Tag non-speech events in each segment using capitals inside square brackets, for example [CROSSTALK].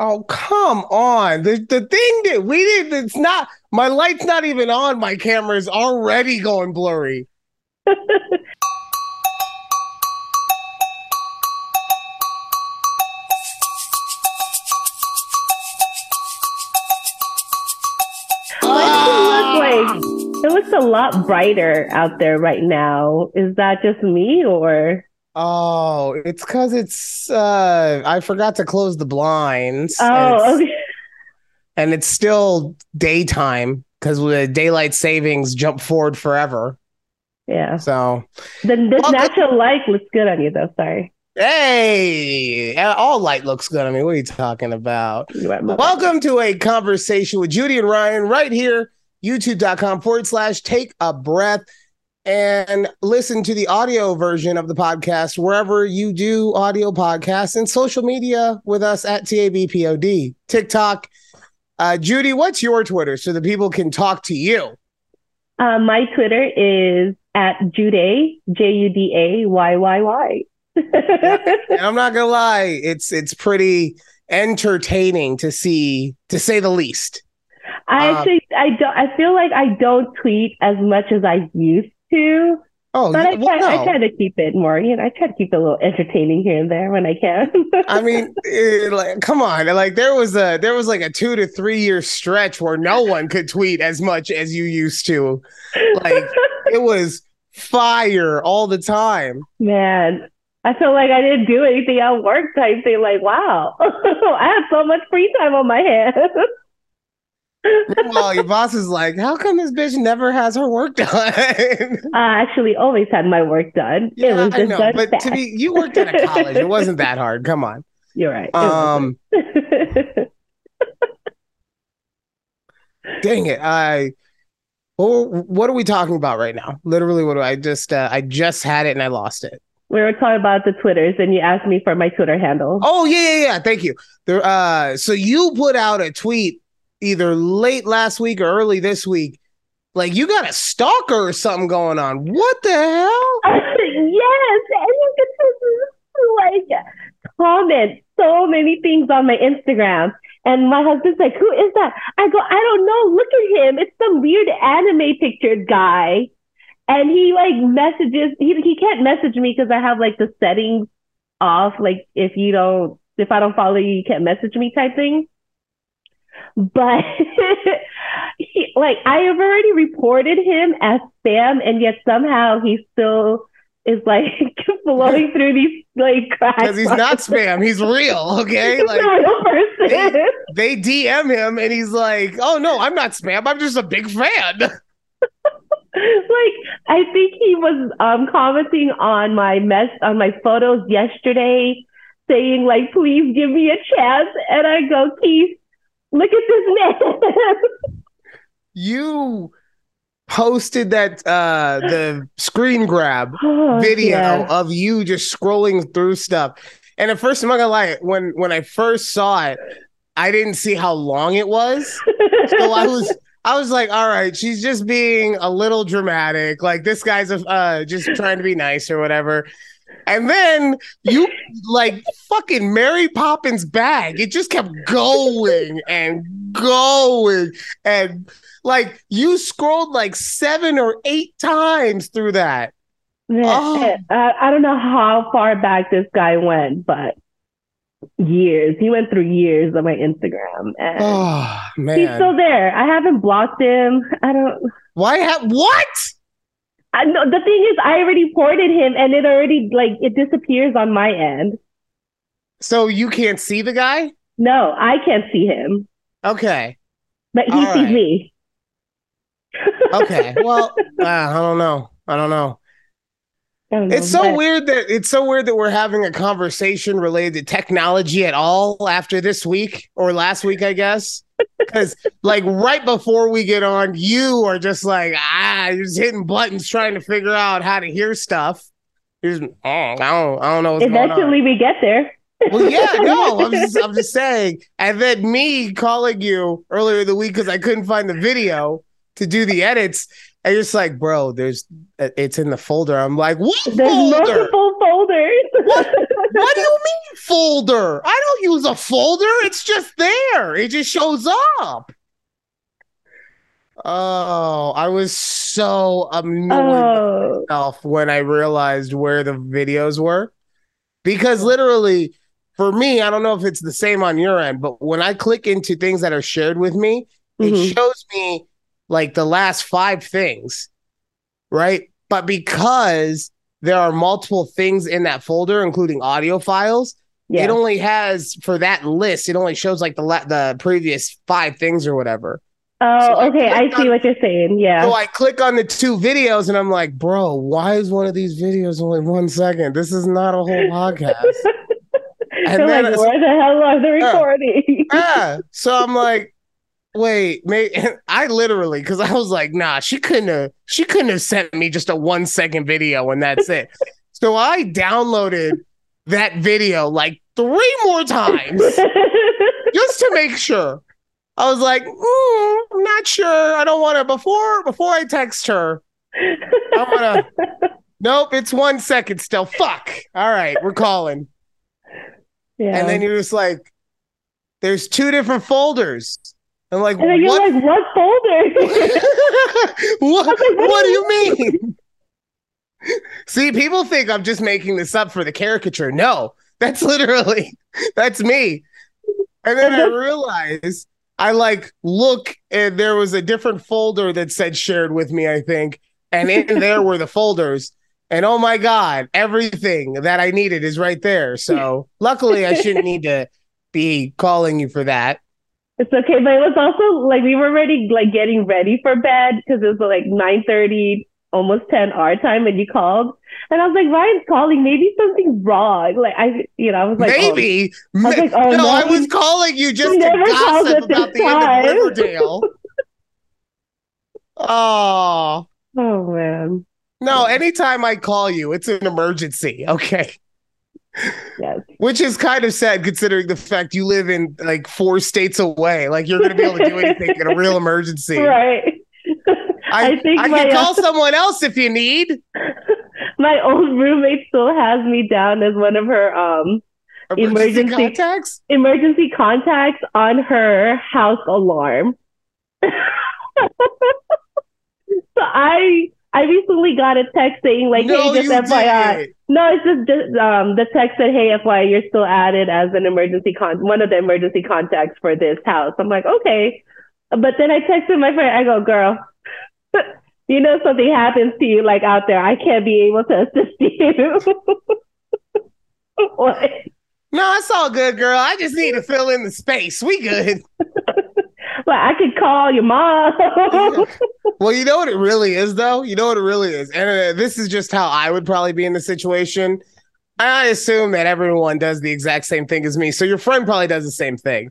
Oh, come on. The the thing that we did it's not my light's not even on. My camera is already going blurry. Ah. It looks a lot brighter out there right now. Is that just me or? Oh, it's because it's uh I forgot to close the blinds. Oh, and okay. and it's still daytime because with daylight savings jump forward forever. Yeah. So The, this Well, natural light looks good on you though. Sorry. hey, all light looks good. I mean, what are you talking about? You are my bad. Welcome to a conversation with Judy and Ryan right here, youtube.com forward slash take a breath and listen to the audio version of the podcast wherever you do audio podcasts and social media with us at TABPOD, TikTok. Uh, Judy, what's your Twitter so that people can talk to you? Uh, my Twitter is at Juday, J U D A Y Y Y. I'm not gonna lie, it's it's pretty entertaining to see, to say the least. I Um, actually, I don't. I feel like I don't tweet as much as I used to, Oh, but I well, try. I try to keep it more. You know, I try to keep it a little entertaining here and there when I can. I mean, eh, like, come on! Like, there was a there was like a two to three year stretch where no one could tweet as much as you used to. Like, [LAUGHS] it was fire all the time. Man, I feel like I didn't do anything at work type thing. Like, wow, [LAUGHS] I have so much free time on my hands. [LAUGHS] Meanwhile, your boss is like, "How come this bitch never has her work done?" [LAUGHS] I actually always had my work done. it yeah, was I just know, done but to be you worked at a college. It wasn't that hard. Come on. [LAUGHS] You're right. Um, wasn't. [LAUGHS] dang it. I. Well, what are we talking about right now? Literally, what do I just? Uh, I just had it and I lost it. we were talking about the Twitters, and you asked me for my Twitter handle. Oh yeah, yeah, yeah. Thank you. There. Uh. So you put out a tweet either late last week or early this week. Like you got a stalker or something going on. What the hell? [LAUGHS] yes, and you could just like comment so many things on my Instagram. And my husband's like, "Who is that?" I go, "I don't know. Look at him. It's some weird anime pictured guy." And he like messages. He he can't message me because I have like the settings off. Like if you don't, if I don't follow you, you can't message me type thing. But [LAUGHS] he, like I have already reported him as spam, and yet somehow he still is like [LAUGHS] flowing through these like cracks. Because he's not spam. He's real. [LAUGHS] Okay. He's Like a real person. they DM him and he's like, "Oh no, I'm not spam. I'm just a big fan." like I think he was um commenting on my mess on my photos yesterday, saying like, "Please give me a chance." And I go, Keith, look at this man. You posted that uh the screen grab [SIGHS] Oh, video yeah. of you just scrolling through stuff. And at first, I'm not gonna lie, when when I first saw it, I didn't see how long it was. So I was I was like, all right, she's just being a little dramatic. Like this guy's a, uh just trying to be nice or whatever. And then you like fucking Mary Poppins bag. It just kept going and going. And like you scrolled like seven or eight times through that. Man, Oh. I, I don't know how far back this guy went, but years. He went through years of my Instagram, and Oh he's still there. I haven't blocked him. I don't. Why have what? I know the thing is, I already ported him, and it already like it disappears on my end. So you can't see the guy? No, I can't see him, Okay. but he All sees right. me. Okay. Well, [LAUGHS] uh, I don't know. I don't know. It's so weird that it's so weird that we're having a conversation related to technology at all after this week or last week, I guess. [LAUGHS] Because like right before we get on, you are just like ah, you're just hitting buttons trying to figure out how to hear stuff. You're just, oh, I don't, I don't know what's going on. Eventually, we get there. Well, yeah, no, I'm [LAUGHS] just, I'm just saying. And then me calling you earlier in the week because I couldn't find the video to do the edits, you're just like, bro, there's, it's in the folder. I'm like, what There's folder? multiple folders. what what do you mean folder? I don't use a folder. It's just there. It just shows up. Oh, I was so annoyed Oh, myself when I realized where the videos were. Because literally, for me, I don't know if it's the same on your end, but when I click into things that are shared with me, it Mhm. shows me like the last five things, right? But because there are multiple things in that folder, including audio files, yeah. it only has for that list. It only shows like the la- the previous five things or whatever. Oh, So okay. I clicked see on- what you're saying. Yeah. So I click on the two videos and I'm like, bro, why is one of these videos only one second? This is not a whole podcast. [LAUGHS] You're then like, where the hell are the Yeah. recording? yeah. So I'm like, wait, may [LAUGHS] I literally because I was like, nah, she couldn't have she couldn't have sent me just a one second video and that's it. so I downloaded that video like three more times [LAUGHS] just to make sure. I was like, mm, I'm not sure. I don't want to before before I text her. I want to. [LAUGHS] Nope, it's one second still. Fuck. All right, we're calling. yeah. And then you're just like, there's two different folders. I'm like, And then you're what? like, what folder? [LAUGHS] what? like, what What do do you mean? See, people think I'm just making this up for the caricature. No, that's literally [LAUGHS] that's me. And then I [LAUGHS] realized I like look and there was a different folder that said shared with me, I think. And in there were the folders. And oh my God, everything that I needed is right there. So luckily I shouldn't need to be calling you for that. It's okay, but it was also like we were already like getting ready for bed because it was like nine thirty, almost ten our time when you called, and I was like, Ryan's calling, maybe something's wrong. Like I, you know, I was like, oh, Maybe. was like, oh, no, no, I was calling you just to gossip about the end time. of Riverdale. [LAUGHS] oh. oh man, No, anytime I call you, it's an emergency. Okay. Yes, Which is kind of sad considering the fact you live in like four states away. Like you're going to be able to do anything in a real [LAUGHS] emergency. right. I, I think I my can call uh, someone else if you need. [LAUGHS] my old roommate still has me down as one of her um Emergency, Emergency- contacts. emergency contacts on her house alarm. [LAUGHS] so I I recently got a text saying like, no, hey, just FYI. didn't. No, it's just, just um the text said, hey, FYI, you're still added as an emergency con one of the emergency contacts for this house. I'm like, okay. But then I texted my friend, I go, girl, [LAUGHS] you know something happens to you like out there. I can't be able to assist [LAUGHS] you. [LAUGHS] what? No, it's all good, girl. I just need to fill in the space. We good. I could call your mom. [LAUGHS] Well, you know what it really is, though. You know what it really is, and uh, this is just how I would probably be in the situation. I assume that everyone does the exact same thing as me, so your friend probably does the same thing.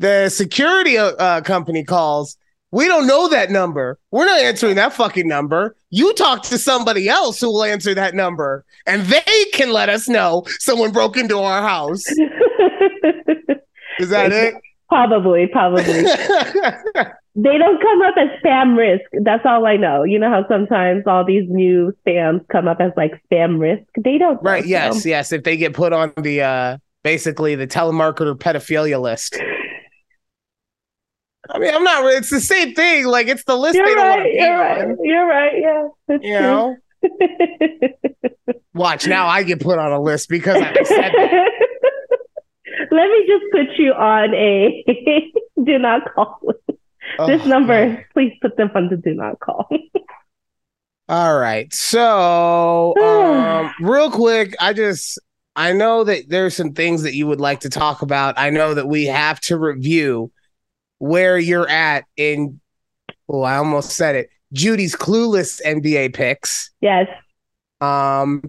The security uh, uh, company calls. We don't know that number. We're not answering that fucking number. You talk to somebody else who will answer that number, and they can let us know someone broke into our house. [LAUGHS] Is that it? Probably, probably. [LAUGHS] They don't come up as spam risk. That's all I know. You know how sometimes all these new spams come up as like spam risk. They don't. right. Yes. so. Yes. If they get put on the uh basically the telemarketer pedophilia list. I mean, I'm not. It's the same thing. Like it's the list they You're don't right. You're right. on. You're right. Yeah. That's You know. [LAUGHS] Watch now. I get put on a list because I said that. [LAUGHS] Let me just put you on a [LAUGHS] do not call. this Oh, number, man. please put them on the do not call. [LAUGHS] All right. So, um, [SIGHS] real quick, I just I know that there's some things that you would like to talk about. I know that we have to review where you're at in. Oh, I almost said it. Judy's clueless NBA picks. yes. Um,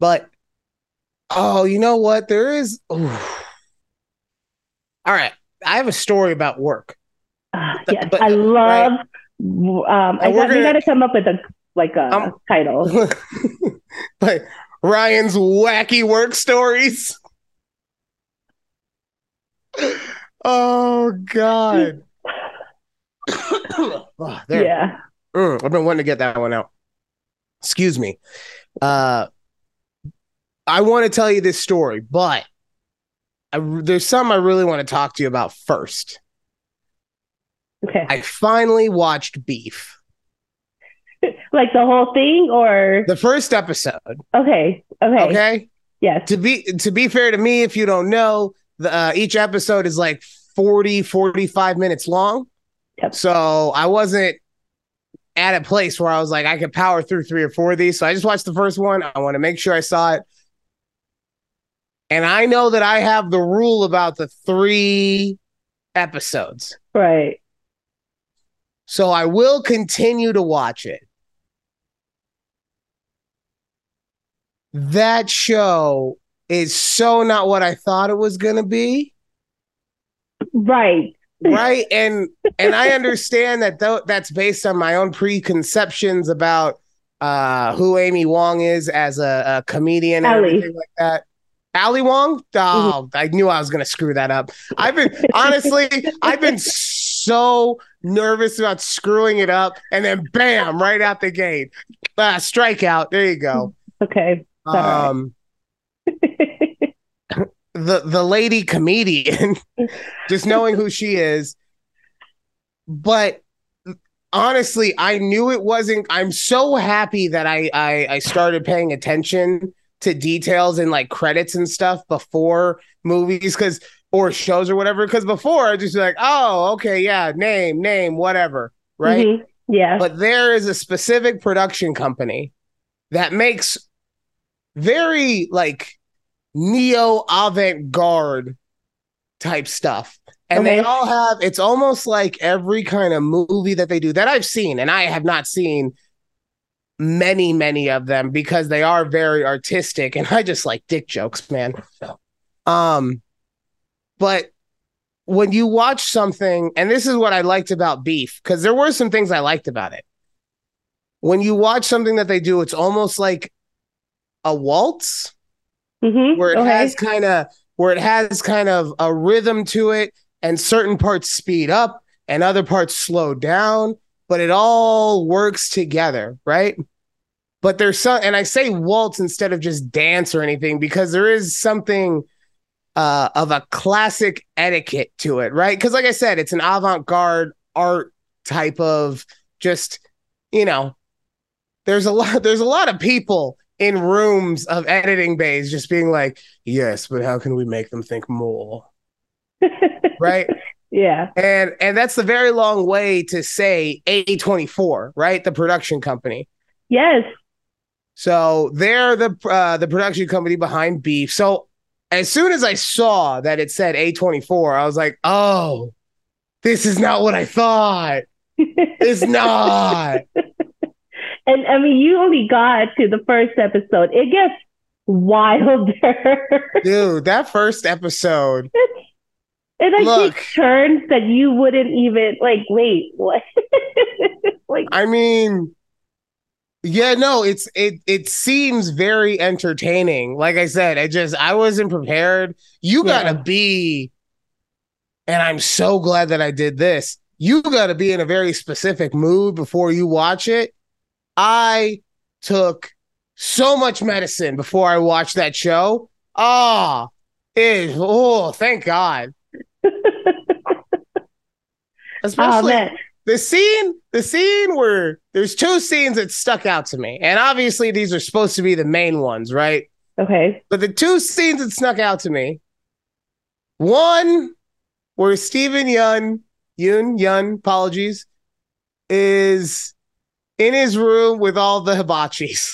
but oh, you know what? There is. ooh. All right, I have a story about work. But- yes. but- I love. Um, I got, we got to come up with a like a Um, title. [LAUGHS] but Ryan's wacky work stories. Oh God. [COUGHS] Oh. Yeah. Mm, I've been wanting to get that one out. Excuse me. Uh I want to tell you this story, but I, there's something I really want to talk to you about first. Okay. I finally watched Beef, [LAUGHS] like the whole thing or the first episode. okay. Okay. Okay. Yes. To be to be fair to me, if you don't know, the, uh, each episode is like 40, 45 minutes long. Yep. So I wasn't at a place where I was like, I could power through three or four of these. So I just watched the first one. I want to make sure I saw it. And I know that I have the rule about the three episodes. Right. So I will continue to watch it. That show is so not what I thought it was going to be. Right. right and and i understand that though that's based on my own preconceptions about uh who amy wong is as a, a comedian and Ali. everything like that ali wong oh i knew i was gonna screw that up [LAUGHS] i've been honestly i've been so nervous about screwing it up and then bam right out the gate uh, strikeout there you go Okay. right. um the the lady comedian, [LAUGHS] just knowing who she is. But honestly, I knew it wasn't. I'm so happy that I I, I started paying attention to details and like credits and stuff before movies because or shows or whatever. Because before I just be like, oh, okay, yeah, name, name, whatever, right? Mhm. Yeah. But there is a specific production company that makes very like neo avant-garde type stuff. And they all have it's almost like every kind of movie that they do that I've seen, and I have not seen many, many of them because they are very artistic, and [LAUGHS] I just like dick jokes, man. Um, but when you watch something, and this is what I liked about Beef, because there were some things I liked about it. When you watch something that they do, it's almost like a waltz Mhm. where it okay. has kind of where it has kind of a rhythm to it and certain parts speed up and other parts slow down but it all works together right but there's some and i say waltz instead of just dance or anything because there is something uh, of a classic etiquette to it right? Because like i said it's an avant-garde art type of just you know there's a lot [LAUGHS] there's a lot of people in rooms of editing bays just being like yes but how can we make them think more? [LAUGHS] Right? Yeah. and and that's the very long way to say a24 right? The production company. Yes. So they're the uh, the production company behind beef so as soon as i saw that it said a24 i was like oh this is not what i thought it's [LAUGHS] not And I mean, you only got to the first episode. It gets wilder. dude that first episode [LAUGHS] and like Look. take turns that you wouldn't even like. Wait, what? [LAUGHS] like, I mean, yeah, no, it's it it seems very entertaining. Like I said, I just I wasn't prepared. You Yeah. gotta be, and I'm so glad that I did this. You gotta be in a very specific mood before you watch it. I took so much medicine before I watched that show. Ah, it oh, thank God. [LAUGHS] oh Especially man, the scene the scene where there's two scenes that stuck out to me. And obviously these are supposed to be the main ones right? Okay, but the two scenes that snuck out to me one where Steven Yeun Yun Yun apologies is in his room with all the hibachis.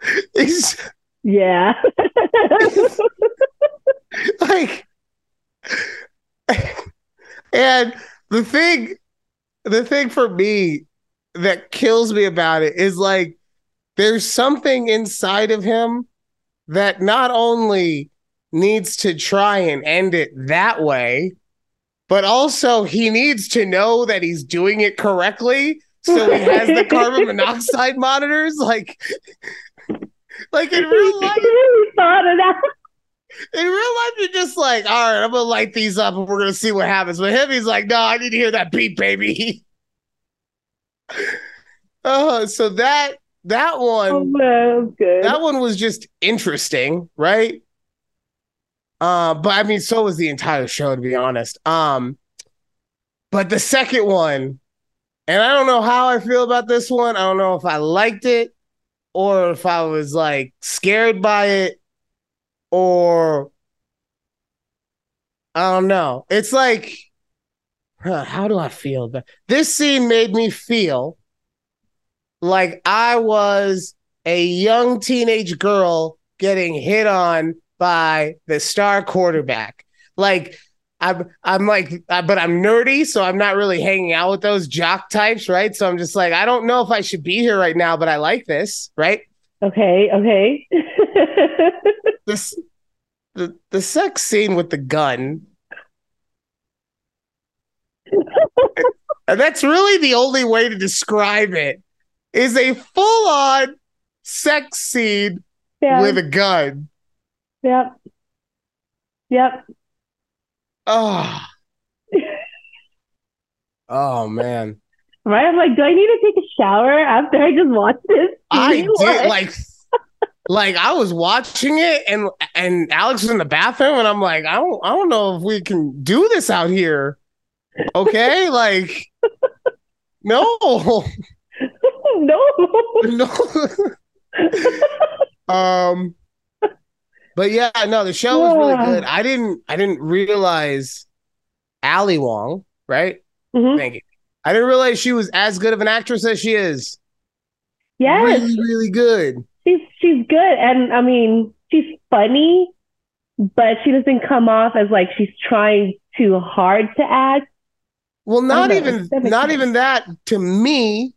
[LAUGHS] He's yeah, [LAUGHS] like [LAUGHS] and the thing the thing for me that kills me about it is like there's something inside of him that not only needs to try and end it that way but also he needs to know that he's doing it correctly so he has the carbon [LAUGHS] monoxide monitors like like in real life really thought of that. In real life, you're just like, all right, I'm gonna light these up and we're gonna see what happens. With him, he's like, no, I need to hear that beat, baby. [LAUGHS] uh, so that that one Oh, man, that one was just interesting, right? Uh, but I mean, so was the entire show, to be honest. Um, but the second one, and I don't know how I feel about this one. I don't know if I liked it or if I was like scared by it or I don't know. It's like, how do I feel about this scene? Made me feel like I was a young teenage girl getting hit on by the star quarterback. Like I'm I'm like but I'm nerdy so I'm not really hanging out with those jock types, right? So I'm just like I don't know if I should be here right now, but I like this, right? Okay, okay. [LAUGHS] This the the sex scene with the gun. and that's really the only way to describe it is a full on sex scene yeah. with a gun. Yep. Yep. Oh. [LAUGHS] oh man. Right? I'm like, do I need to take a shower after I just watched this? [LAUGHS] I What? did like like I was watching it and and Alex was in the bathroom and I'm like, I don't I don't know if we can do this out here. Okay? [LAUGHS] like no. [LAUGHS] no. No. um but yeah, no, the show was really good. I didn't I didn't realize Ali Wong, right? Mhm. Thank you. I didn't realize she was as good of an actress as she is. Yeah, Really, really good. she's she's good, and I mean, she's funny, but she doesn't come off as like she's trying too hard to act. Well, not even That not sense. even that. To me,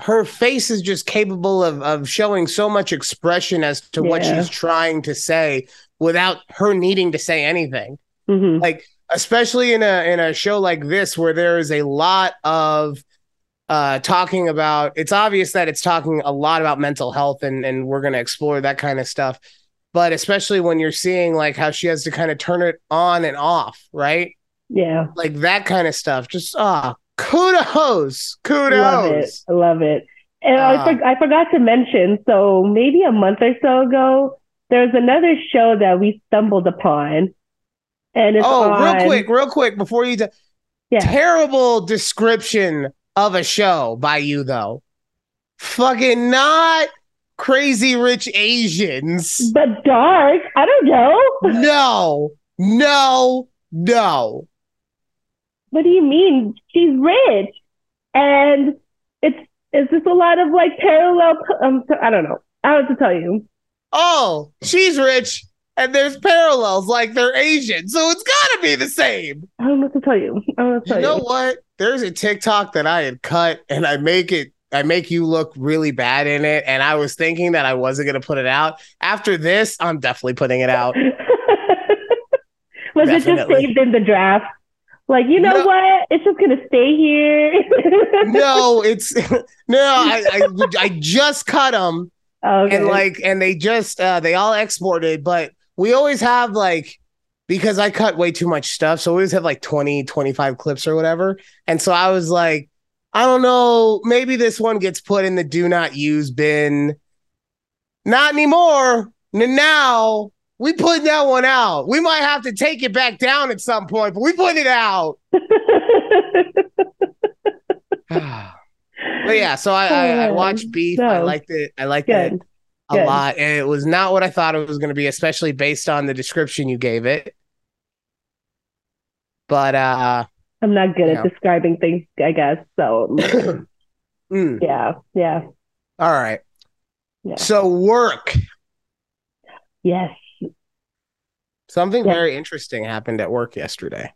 her face is just capable of of showing so much expression as to what she's trying to say without her needing to say anything. hmm Like especially in a in a show like this where there is a lot of uh talking about it's obvious that it's talking a lot about mental health and and we're going to explore that kind of stuff but especially when you're seeing like how she has to kind of turn it on and off right Yeah, like that kind of stuff. Just ah, kudos, love it, kudos. love it. And Ah. I, for, I forgot to mention. So maybe a month or so ago, there's another show that we stumbled upon, and it's Oh, on, real quick, real quick before you. T- Yeah. Terrible description of a show by you though. Fucking not crazy rich Asians. but dark. I don't know. No, no, no. What do you mean? She's rich, and it's it's just a lot of like parallel. Um, I don't know. I don't have to tell you. Oh, she's rich, and there's parallels like they're Asian, so it's gotta be the same. I don't know what to tell you. I don't know what to tell You know you. what? There's a TikTok that I had cut and I make it I make you look really bad in it. And I was thinking that I wasn't gonna put it out. After this, I'm definitely putting it out. [LAUGHS] Was it just saved in the draft? Like, you know No. what? It's just gonna stay here. [LAUGHS] No, it's [LAUGHS] no, I, I I just cut them okay. and like and they just uh they all exported, but we always have like because I cut way too much stuff, so we always have like 20, 25 clips or whatever. And so I was like, I don't know, maybe this one gets put in the do not use bin. Not anymore. Now we put that one out. We might have to take it back down at some point, but we put it out. [LAUGHS] [SIGHS] but yeah, so I, I, I watched oh, Beef. I liked it. I liked it Good. a lot. And it was not what I thought it was going to be, especially based on the description you gave it. But uh I'm not good at describing things, I guess. So [COUGHS] mm, yeah, yeah, all right. Yeah. So work. yes. Something Yeah. very interesting happened at work yesterday.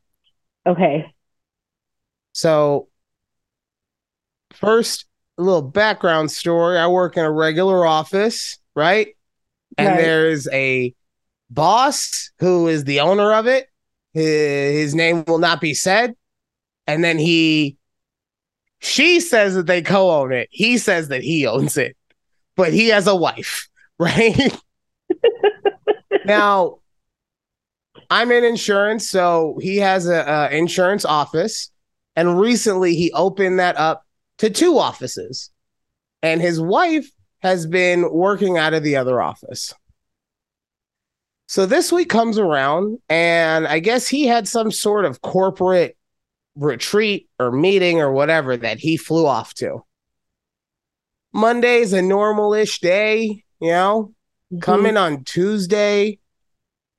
Okay. So first, a little background story. I work in a regular office, right? And Right. there's a boss who is the owner of it. His, name will not be said. And then he, she says that they co own it. He says that he owns it, but he has a wife, [LAUGHS] right? now, I'm in insurance, so he has a, a insurance office, and recently he opened that up to two offices. and his wife has been working out of the other office. So this week comes around, and I guess he had some sort of corporate retreat or meeting or whatever that he flew off to. Monday's a normal ish day, you know, mm-hmm. coming on Tuesday,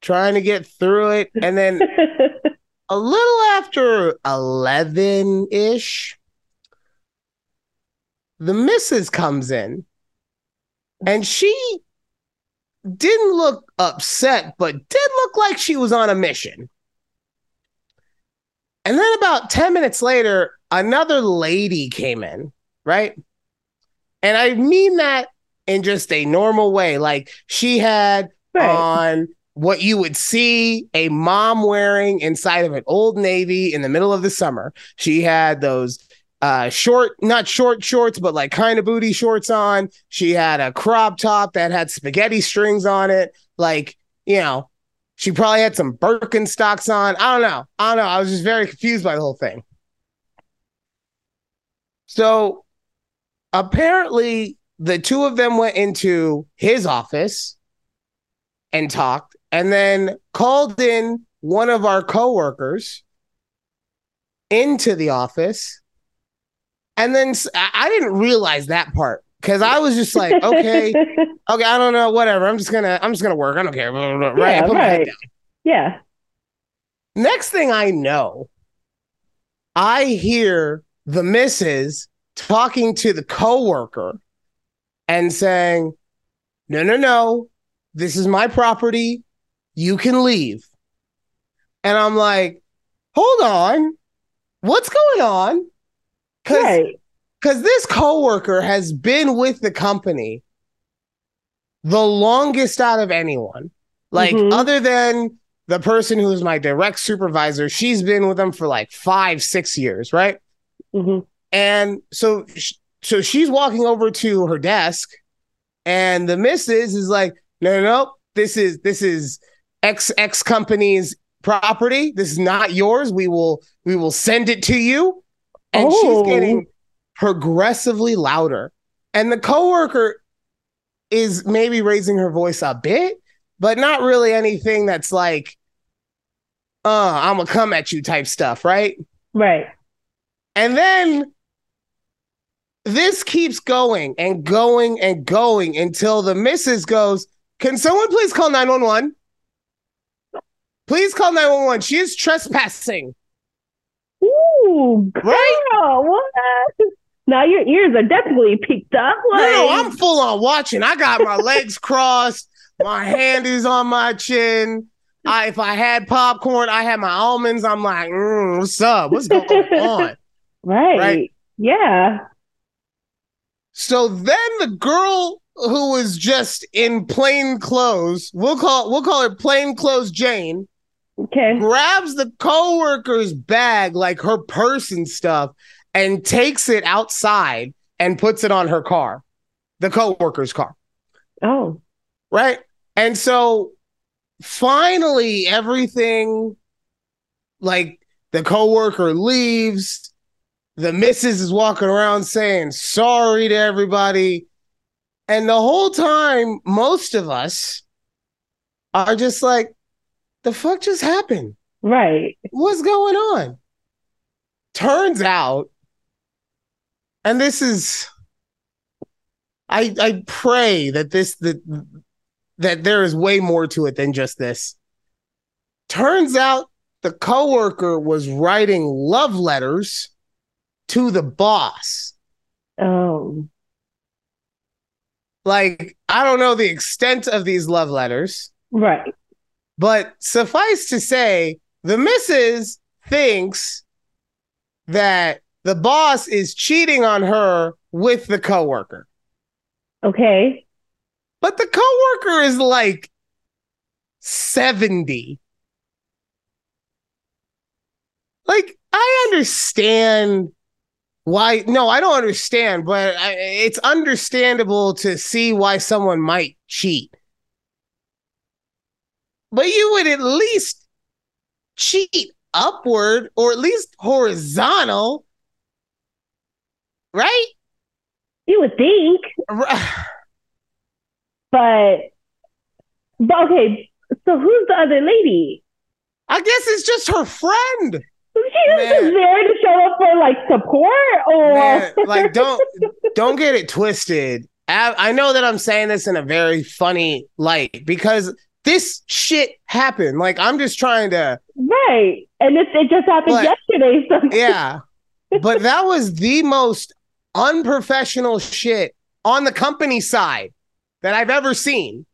trying to get through it. And then [LAUGHS] a little after 11 ish, the missus comes in and she didn't look upset, but did look like she was on a mission. And then about 10 minutes later, another lady came in, right? And I mean that in just a normal way. Like she had right. on what you would see a mom wearing inside of an old navy in the middle of the summer. She had those uh short not short shorts but like kind of booty shorts on. She had a crop top that had spaghetti strings on it. Like you know she probably had some birkenstocks on. I don't know. I don't know. I was just very confused by the whole thing. So apparently the two of them went into his office and talked and then called in one of our coworkers into the office and then I didn't realize that part because I was just like, okay, [LAUGHS] okay, I don't know, whatever. I'm just gonna, I'm just gonna work. I don't care, right? Yeah, right. Yeah. Next thing I know, I hear the missus talking to the coworker and saying, "No, no, no, this is my property. You can leave." And I'm like, "Hold on, what's going on?" Cause, right. Because this coworker has been with the company the longest out of anyone. Like, mm-hmm. other than the person who is my direct supervisor, she's been with them for like five, six years, right? Mm-hmm. And so, so she's walking over to her desk, and the missus is like, "No, no, no, this is this is X X company's property. This is not yours. We will we will send it to you." And oh. she's getting progressively louder. And the coworker is maybe raising her voice a bit, but not really anything that's like, uh, I'm gonna come at you type stuff, right? Right. And then this keeps going and going and going until the missus goes, Can someone please call 911? Please call 911. She is trespassing. Ooh, girl, right? what? Now your ears are definitely peaked up. Like... No, I'm full on watching. I got my legs [LAUGHS] crossed. My hand is on my chin. I, if I had popcorn, I had my almonds. I'm like, mm, what's up? What's going on? [LAUGHS] Right. Right. Yeah. So then the girl who was just in plain clothes, we'll call we'll call her plain clothes Jane. Okay. Grabs the coworker's bag, like her purse and stuff, and takes it outside and puts it on her car, the coworker's car. Oh. Right. And so finally everything like the coworker leaves, the missus is walking around saying sorry to everybody. And the whole time, most of us are just like, the fuck just happened? Right. What's going on? Turns out, and this is I I pray that this that that there is way more to it than just this. Turns out the coworker was writing love letters to the boss. Oh. Like, I don't know the extent of these love letters. Right. But suffice to say, the missus thinks that the boss is cheating on her with the coworker. Okay. But the coworker is like 70. Like, I understand why. No, I don't understand, but I, it's understandable to see why someone might cheat but you would at least cheat upward or at least horizontal, right? You would think, [SIGHS] but but okay. So who's the other lady? I guess it's just her friend. She's just there to show up for like support, or Man, like [LAUGHS] don't don't get it twisted. I, I know that I'm saying this in a very funny light because this shit happened. Like I'm just trying to right, and it, it just happened But- yesterday. So yeah. [LAUGHS] But that was the most unprofessional shit on the company side that I've ever seen.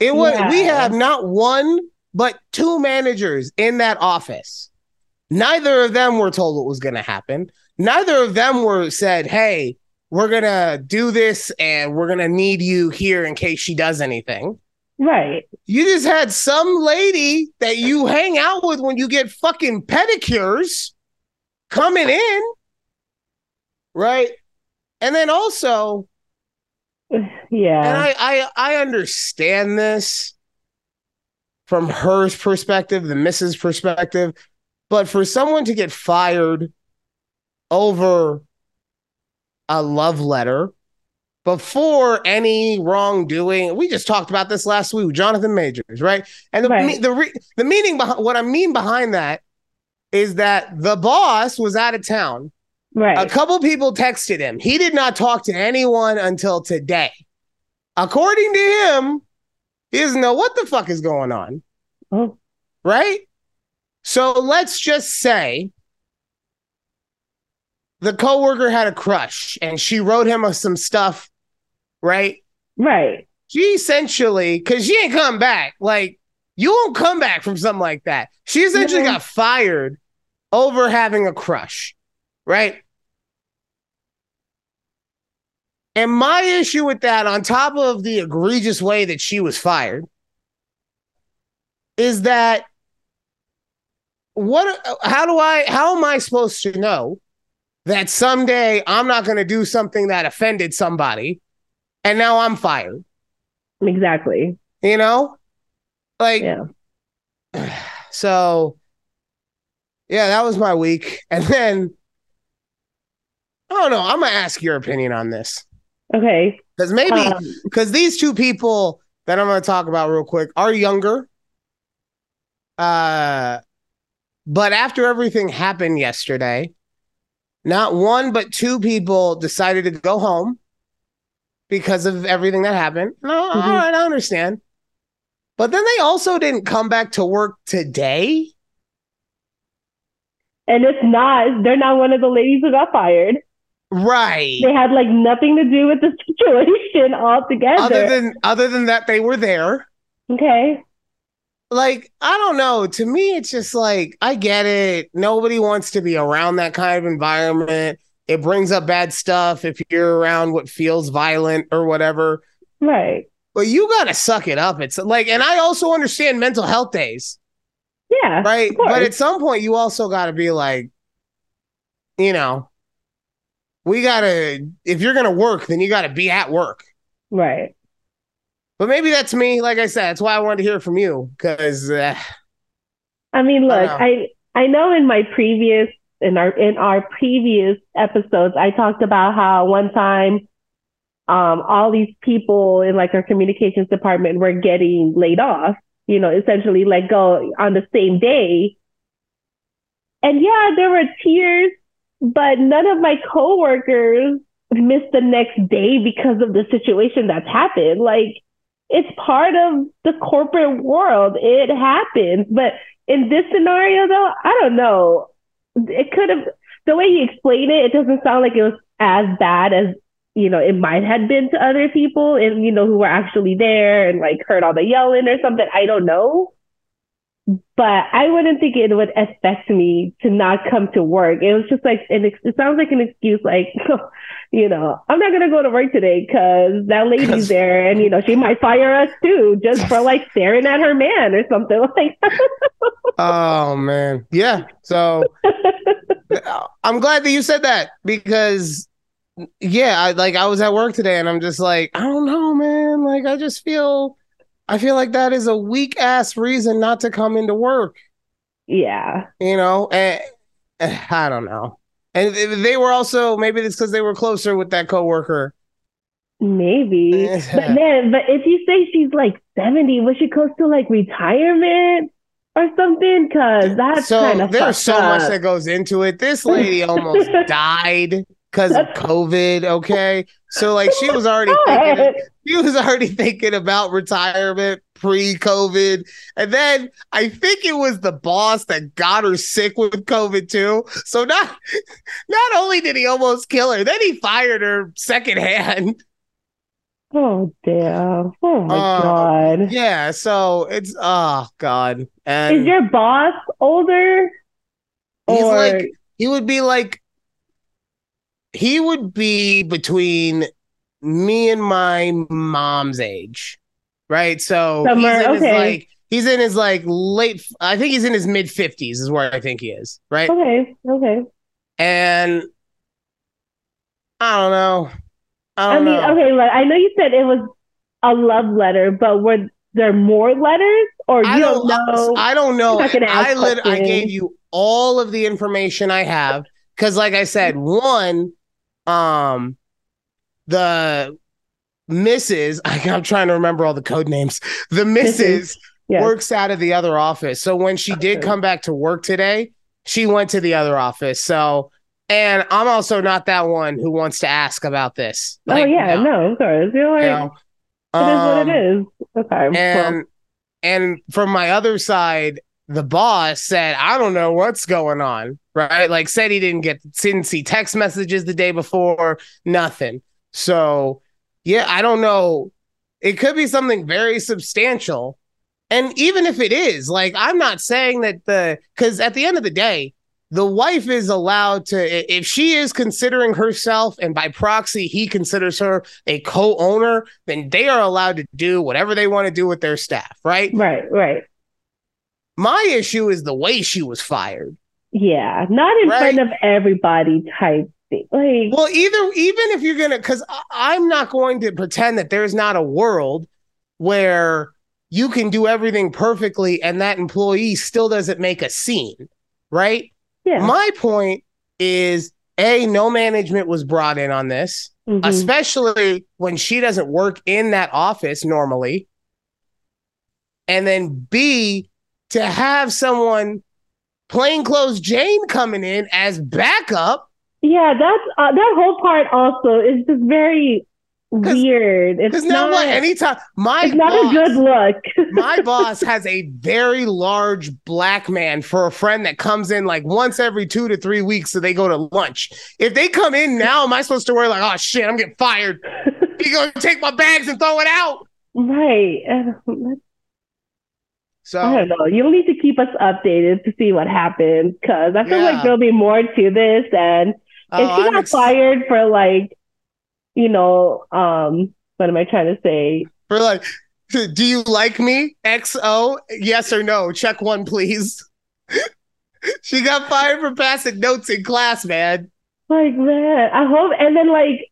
It was we Yeah. have not one but two managers in that office. Neither of them were told what was going to happen. Neither of them were said, "Hey, we're going to do this and we're going to need you here in case she does anything." Right, You just had some lady that you hang out with when you get fucking pedicures coming in, right? And then also, [SIGHS] yeah, and I, I I understand this from her perspective, the missus perspective, but for someone to get fired over a love letter before any wrongdoing, we just talked about this last week with Jonathan Majors, right? And the Right. the re- the meaning behind what I mean behind that is that the boss was out of town. right, A couple people texted him. He did not talk to anyone until today. According to him, he doesn't know what the fuck is going on, oh, right? So let's just say the coworker had a crush and she wrote him some stuff, right? right, She essentially, because she ain't come back. Like, you won't come back from something like that. She essentially No. got fired over having a crush, right? And my issue with that, on top of the egregious way that she was fired, is that what how do I how am I supposed to know that someday I'm not going to do something that offended somebody and now I'm fired? exactly, You know? Like yeah, [SIGHS] so yeah, that was my week. [LAUGHS] And then I don't know, I'm going to ask your opinion on this. okay, Cuz maybe um, because these two people that I'm going to talk about real quick are younger. Uh, but after everything happened yesterday, not one but two people decided to go home because of everything that happened. No, all Mhm. right, I understand. But then they also didn't come back to work today. and it's not. They're not one of the ladies who got fired. Right. They had like nothing to do with the [LAUGHS] situation altogether. Other than other than that, they were there. okay, like I don't know. To me, it's just like I get it. Nobody wants to be around that kind of environment. It brings up bad stuff if you're around what feels violent or whatever. right, But you gotta suck it up. It's like, and I also understand mental health days, yeah, right? But at some point, you also gotta be like, you know, we gotta. If you're gonna work, then you gotta be at work. right. But maybe that's me. Like I said, that's why I wanted to hear from you because. Uh, I mean, look, know. I I know in my previous in our in our previous episodes, I talked about how one time, um, all these people in like our communications department were getting laid off. You know, essentially let go on the same day. And yeah, there were tears, but none of my coworkers missed the next day because of the situation that's happened. Like, it's part of the corporate world. It happens. But in this scenario, though, I don't know. It could have, the way you explain it, it doesn't sound like it was as bad as, you know, it might have been to other people and, you know, who were actually there and like heard all the yelling or something. I don't know. But I wouldn't think it would affect me to not come to work. It was just like, an ex- it sounds like an excuse, like, [LAUGHS] you know, I'm not going to go to work today because that lady's [LAUGHS] there and, you know, she might fire us too just for like staring at her man or something [LAUGHS] like oh man, yeah. So I'm glad that you said that because yeah, I like I was at work today and I'm just like, I don't know, man. Like I just feel I feel like that is a weak ass reason not to come into work, yeah. you know? And eh, I don't know. And they were also maybe it's because they were closer with that coworker. Maybe. [LAUGHS] but then, but if you say she's like 70, was she close to like retirement or something? Because that's so kind of there's so up. much that goes into it. This [LAUGHS] lady almost died because of [LAUGHS] COVID. Okay, so like she was already [LAUGHS] thinking, she was already thinking about retirement pre-COVID, and then I think it was the boss that got her sick with COVID too. So not not only did he almost kill her, then he fired her secondhand. [LAUGHS] Oh damn! Oh my Uh, god! Yeah, so it's oh god, and Is your boss older? he's or like he would be like he would be between me and my mom's age right so Somewhere, he's in his like he's in his like late i think he's in his mid 50s is where i think he is right okay, okay. and i don't know i I don't mean, know okay. Like I know you said it was a love letter, but were there more letters, or you I don't, don't know? I don't know. You're not gonna ask I lit- I gave you all of the information I have because, like I said, one, um, the Mrs. I, am trying to remember all the code names. The Mrs. Yes. works out of the other office, so when she did come back to work today, she went to the other office. So, and I'm also not that one who wants to ask about this. oh yeah, no. of course. You're like, you know, it is what um, it is. Okay. well, and and from my other side the boss said i don't know what's going on right? Like said he didn't get didn't see text messages the day before nothing. So yeah i don't know. It could be something very substantial. And even if it is like i'm not saying that the because at the end of the day the wife is allowed to if she is considering herself and by proxy he considers her a co-owner then they are allowed to do whatever they want to do with their staff right? Right, right. My issue is the way she was fired Yeah, not in Right. front of everybody type thing. Like, well either even if you're gonna because i'm not going to pretend that there's not a world where you can do everything perfectly and that employee still doesn't make a scene right yeah. My point is A, no management was brought in on this, Mhm. especially when she doesn't work in that office normally. And then B, to have someone plainclothes Jane coming in as backup. Yeah, that's uh, that whole part also is just very weird. It's Because not now what? Anytime my it's not boss, a good look. [LAUGHS] my boss has a very large black man for a friend that comes in like once every two to three weeks, so they go to lunch. If they come in now, am I supposed to worry like, oh shit, I'm getting fired? [LAUGHS] You gonna take my bags and throw it out? right. And that's- So I don't know. You'll need to keep us updated to see what happens because I feel Yeah. like there'll be more to this. And oh, if she I'm got ex- fired for like, you know, um, what am I trying to say? for like, do you like me? XO, yes or no? Check one, please. [LAUGHS] she got fired for passing notes in class, man. Like man, I hope. And then like,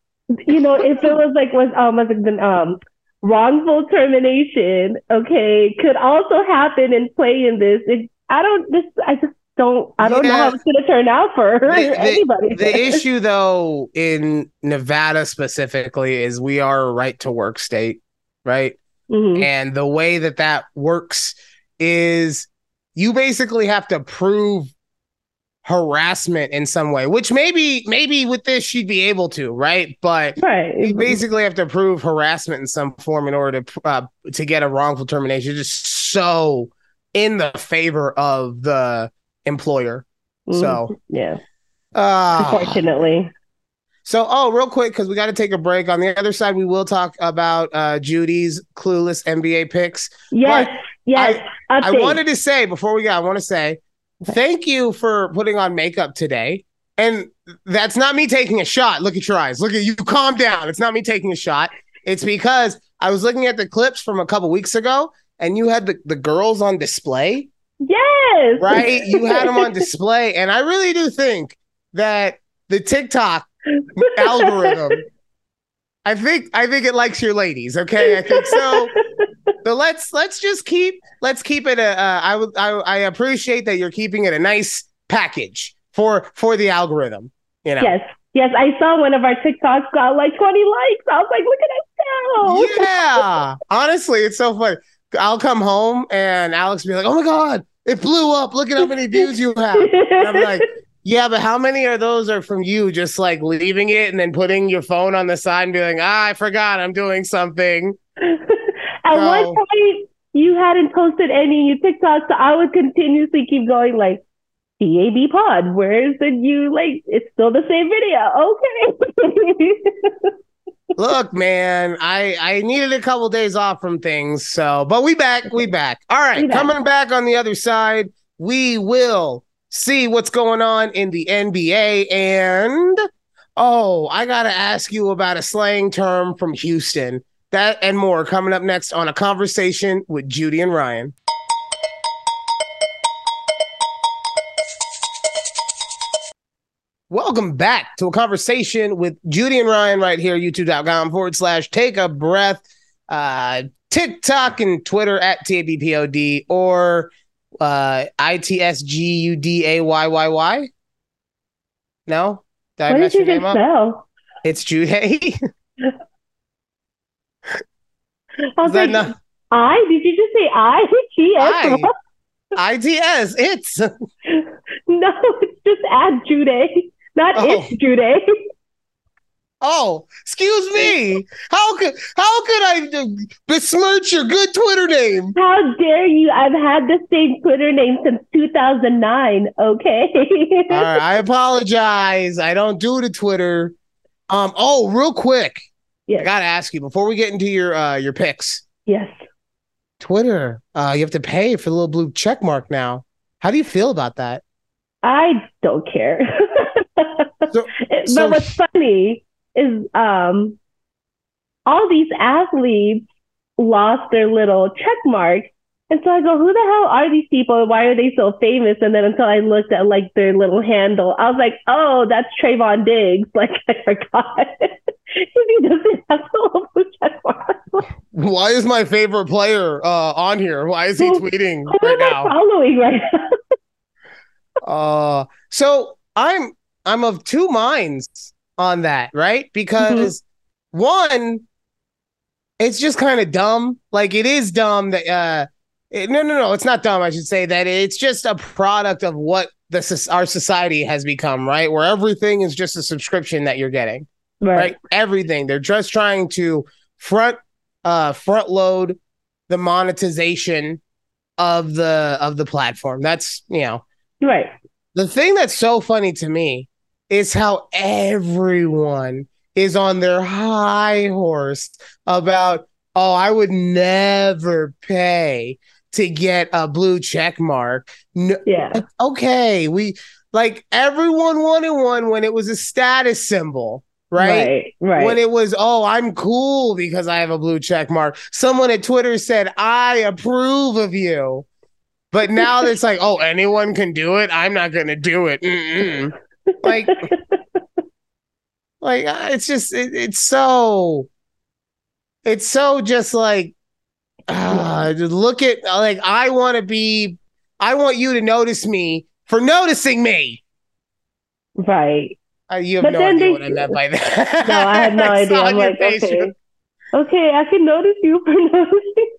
you know, if it was like was um was it the um wrongful termination, okay, could also happen and play in this. It, I don't this I just don't I don't know how it's gonna turn out for her The- or [LAUGHS] the- anybody. The issue, though, in Nevada specifically, is we are a right to work state, right? Mhm. And the way that that works is you basically have to prove harassment in some way, which maybe maybe with this she'd be able to, right? But Right. you basically have to prove harassment in some form in order to uh, to get a wrongful termination. Just so in the favor of the employer. Mhm. So, yeah, uh, unfortunately. so, oh, real quick, because we got to take a break. On the other side, we will talk about uh, Judy's clueless NBA picks. Yes, yes. I update. wanted to say before we go, I want to say thank you for putting on makeup today. And that's not me taking a shot. Look at your eyes. Look at you. Calm down. It's not me taking a shot. It's because I was looking at the clips from a couple weeks ago, and you had the, the girls on display, yes, right? You had them on [LAUGHS] display, and I really do think that the TikTok algorithm. I think I think it likes your ladies. Okay, I think so. [LAUGHS] So let's let's just keep let's keep it a. Uh, I would I, I appreciate that you're keeping it a nice package for for the algorithm. You know. Yes. Yes, I saw one of our TikToks got like 20 likes. I was like, look at us now. Yeah. Honestly, it's so funny. I'll come home and Alex will be like, oh my God, it blew up. Look at how many views you have. And I'm like, [LAUGHS] yeah, but how many of those are from you just like leaving it and then putting your phone on the side and being like, ah, I forgot I'm doing something. [LAUGHS] At so, one point, you hadn't posted any new TikToks, so I would continuously keep going like, TAB pod, where's the you like it's still the same video. Okay. [LAUGHS] Look, man, I I needed a couple days off from things, so but we back, we back. All right, back. coming back on the other side, we will see what's going on in the NBA and oh, I got to ask you about a slang term from Houston. That and more coming up next on a conversation with Judy and Ryan. Welcome back to a conversation with Judy and Ryan right here, youtube.com forward slash take a breath, uh, TikTok and Twitter at TABPOD or uh, I-T-S-G-U-D-A-Y-Y-Y. No? Did I what mess did your name up? Spell? It's Judy. [LAUGHS] I was like, not- I? Did you just say I? T-S? I. [LAUGHS] I-T-S. It's. [LAUGHS] no, it's just add Judy. Not oh. it's Jude. Oh, excuse me. How could how could I besmirch your good Twitter name? How dare you? I've had the same Twitter name since 2009. Okay. All right, I apologize. I don't do the Twitter. Um. Oh, real quick. Yes. I gotta ask you before we get into your uh your picks. Yes. Twitter. Uh, you have to pay for the little blue check mark now. How do you feel about that? I don't care. [LAUGHS] so, but so, what's funny is um, all these athletes lost their little check mark. And so I go, who the hell are these people? Why are they so famous? And then until I looked at like their little handle, I was like, oh, that's Trevon Diggs. [LAUGHS] Like I forgot. [LAUGHS] he doesn't have the little check mark. Why is my favorite player uh, on here? Why is he tweeting who right now? Following right now. [LAUGHS] uh, so I'm I'm of two minds on that, right? Because mm-hmm. one, it's just kind of dumb. Like it is dumb that uh it, no no no, it's not dumb, I should say that it's just a product of what the our society has become, right? Where everything is just a subscription that you're getting. Right. right? Everything. They're just trying to front uh front load the monetization of the of the platform. That's, you know. Right. The thing that's so funny to me is how everyone is on their high horse about, oh, I would never pay to get a blue check mark. No, yeah. Okay. We like everyone wanted one when it was a status symbol. Right? right? Right. When it was, oh, I'm cool because I have a blue check mark. Someone at Twitter said, I approve of you. But now it's like, oh, anyone can do it. I'm not going to do it. Mm-mm [LAUGHS] like like uh, it's just it, it's so it's so just like uh, look at like I want to be I want you to notice me for noticing me. Right. Uh, you have but no idea they, what I meant by that. No, I had no [LAUGHS] idea. I'm like, okay. okay, I can notice you for [LAUGHS] noticing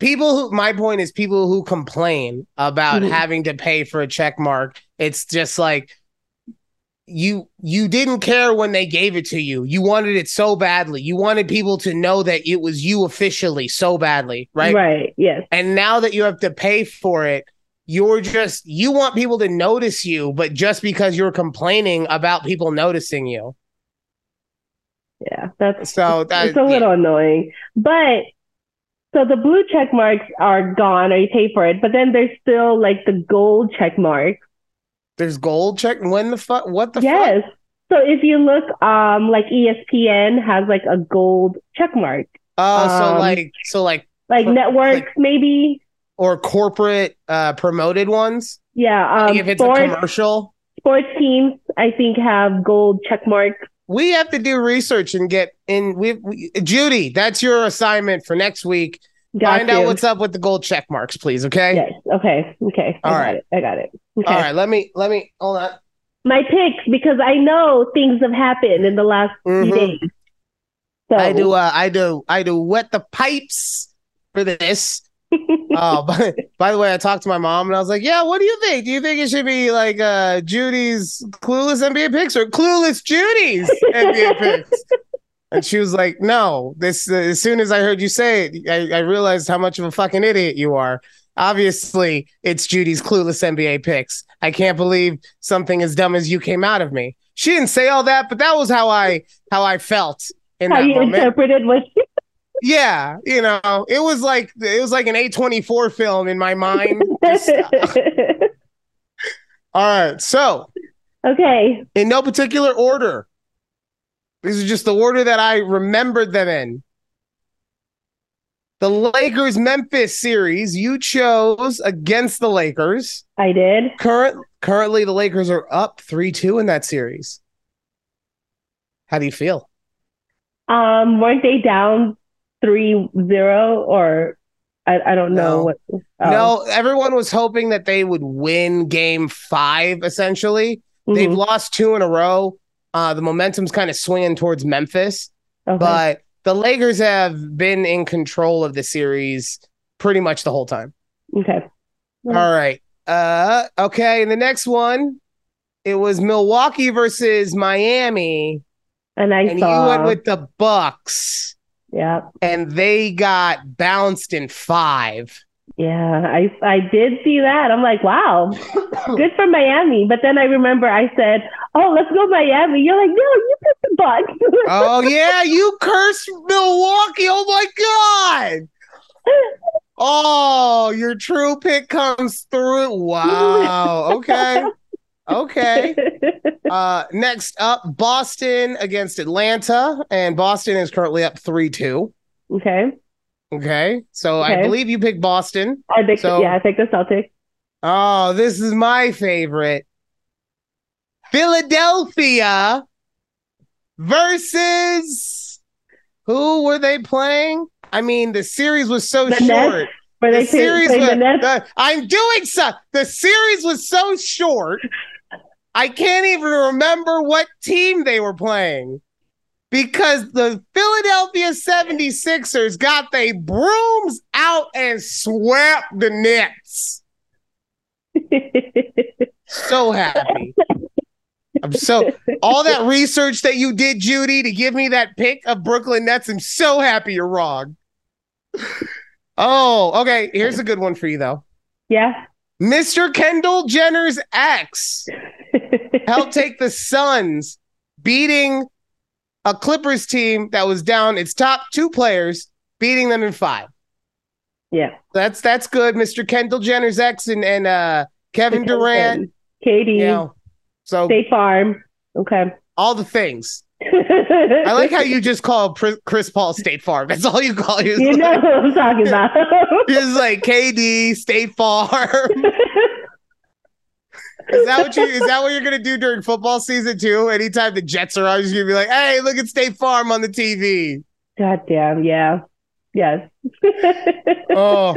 people who my point is people who complain about mm-hmm. having to pay for a check mark it's just like you you didn't care when they gave it to you. You wanted it so badly. You wanted people to know that it was you officially so badly right? Right yes. And now that you have to pay for it you're just you want people to notice you but just because you're complaining about people noticing you. Yeah that's so that's a little yeah. annoying. But so the blue check marks are gone or you pay for it, but then there's still like the gold check mark. There's gold check. When the fuck? What the yes. Fuck? So if you look, um, like ESPN has like a gold check mark. Oh, um, so like, so like, like networks like, maybe, or corporate uh promoted ones. Yeah. Um, like if it's sports, a commercial, sports teams I think have gold check mark we have to do research and get in. We, we Judy, that's your assignment for next week. Got Find you. out what's up with the gold check marks, please. Okay. Yes. Okay. Okay. All I right. I got it. Okay. All right. Let me. Let me. Hold on. my picks because I know things have happened in the last Mhm. few days. So I do. Uh, I do. I do wet the pipes for this. Oh, [LAUGHS] by, by the way, I talked to my mom and I was like, "Yeah, what do you think? Do you think it should be like uh Judy's clueless NBA picks or clueless Judy's [LAUGHS] NBA picks?" And she was like, "No. This uh, as soon as I heard you say it, I, I realized how much of a fucking idiot you are. Obviously, it's Judy's clueless NBA picks. I can't believe something as dumb as you came out of me. She didn't say all that, but that was how I how I felt in how you moment. interpreted what Yeah, you know, it was like it was like an A24 film in my mind. Just- [LAUGHS] all right. So, Okay. in no particular order. These are just the order that I remembered them in. The Lakers Memphis series, you chose against the Lakers. I did. Current currently the Lakers are up 3-2 in that series. How do you feel? Um, weren't they down three zero or I, I don't know No. what oh. No, everyone was hoping that they would win game 5 essentially. They've Mhm. lost two in a row. Uh, the momentum's kind of swinging towards Memphis, Okay. but the Lakers have been in control of the series pretty much the whole time. okay. All right. Uh, okay. And the next one, it was Milwaukee versus Miami, And I and saw you went with the Bucks, yeah. and they got bounced in five. Yeah, I I did see that. I'm like, wow, [COUGHS] good for Miami. But then I remember I said, oh, let's go Miami. You're like, no, you picked the Bucks. [LAUGHS] oh yeah, you cursed Milwaukee. Oh my god. [LAUGHS] Oh, your true pick comes through. Wow. Okay. [LAUGHS] Okay. [LAUGHS] Uh next up, Boston against Atlanta, and Boston is currently up 3-2. okay. Okay. So I believe you picked Boston. I picked So- yeah, I picked the Celtics. Oh, this is my favorite. Philadelphia versus who were they playing? I mean, the series was so The short. Nets? Were they the series was, the the- I'm doing so. The series was so short. I can't even remember what team they were playing because the Philadelphia 76ers got their brooms out and swept the Nets. So happy. I'm so all that research that you did, Judy, to give me that pick of Brooklyn Nets. I'm so happy you're wrong. Oh, okay. Here's a good one for you though. yeah. Mr. Kendall Jenner's ex helped take the Suns, beating a Clippers team that was down its top two players, beating them in five. yeah. That's that's good. Mr. Kendall Jenner's ex and, and uh Kevin Durant. Katie, You know, so State Farm. Okay. all the things. [LAUGHS] I like how you just call Chris Paul State Farm. That's all you call it. you know what I'm talking [LAUGHS] about. It's like KD State Farm. [LAUGHS] Is that what you? Is that what you're gonna do during football season too? Anytime the Jets are on, you're gonna be like, "Hey, look at State Farm on the TV." God damn, yeah. Yes. [LAUGHS] Oh,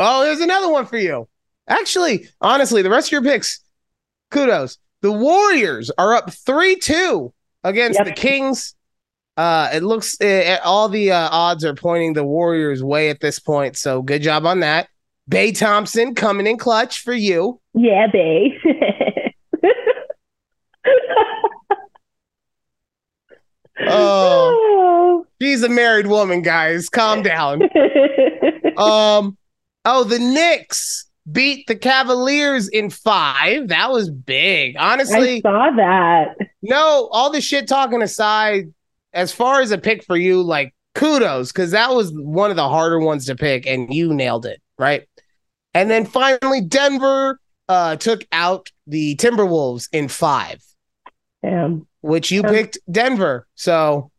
oh, there's another one for you. Actually, honestly, the rest of your picks, kudos. The Warriors are up three two against Yep. the Kings. Uh, it looks uh, all the uh, odds are pointing the Warriors' way at this point. So good job on that. Bay Thompson coming in clutch for you. Yeah, babe. [LAUGHS] Oh, [LAUGHS] she's a married woman, guys. Calm down. [LAUGHS] Um, oh, the Knicks beat the Cavaliers in five. That was big. I Honestly, saw that. no, all the shit talking aside, as far as a pick for you, like kudos, because that was one of the harder ones to pick, and you nailed it, right? And then finally, Denver uh took out the Timberwolves in five. Damn. which you Um, picked Denver. So,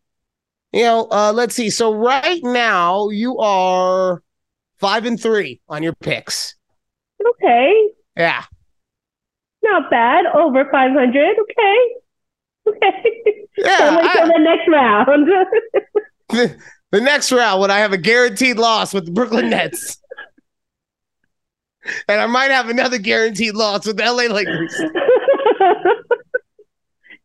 you know, uh, let's see. So right now you are five and three on your picks. Okay. Yeah. Not bad. Over 500. Okay. Okay. Yeah. Wait till the next round. [LAUGHS] the, the next round when I have a guaranteed loss with the Brooklyn Nets. [LAUGHS] and I might have another guaranteed loss with the LA Lakers. [LAUGHS]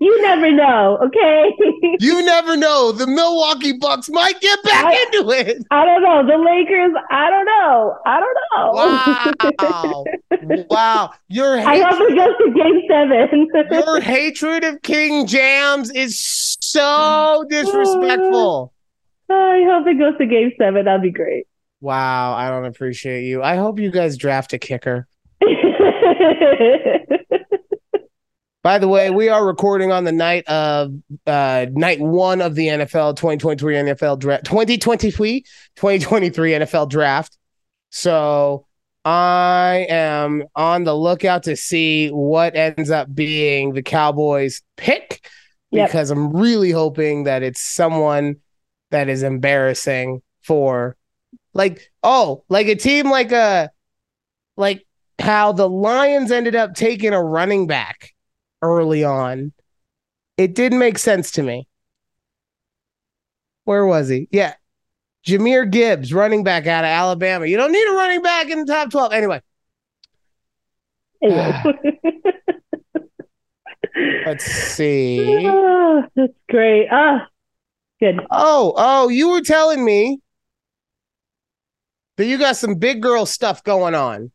you never know, okay? [LAUGHS] you never know. The Milwaukee Bucks might get back I- into it. I don't know. The Lakers, I don't know. I don't know. Wow. wow. Your [LAUGHS] I hope hatred, it goes to game seven. your hatred of King James is so disrespectful. I hope it goes to game seven. That'd be great. Wow, I don't appreciate you. I hope you guys draft a kicker. [LAUGHS] By the way, we are recording on the night of uh night one of the NFL 2023 NFL draft 2023 2023 NFL draft. So I am on the lookout to see what ends up being the Cowboys pick Yep. because I'm really hoping that it's someone that is embarrassing for like oh, like a team like a like how the Lions ended up taking a running back early on. It didn't make sense to me. Where was he? Yeah. Jahmyr Gibbs, running back out of Alabama. You don't need a running back in the top 12. Anyway, Anyway. let's see. Ah, [LAUGHS] that's great. Ah, good. Oh, oh, you were telling me that you got some big girl stuff going on.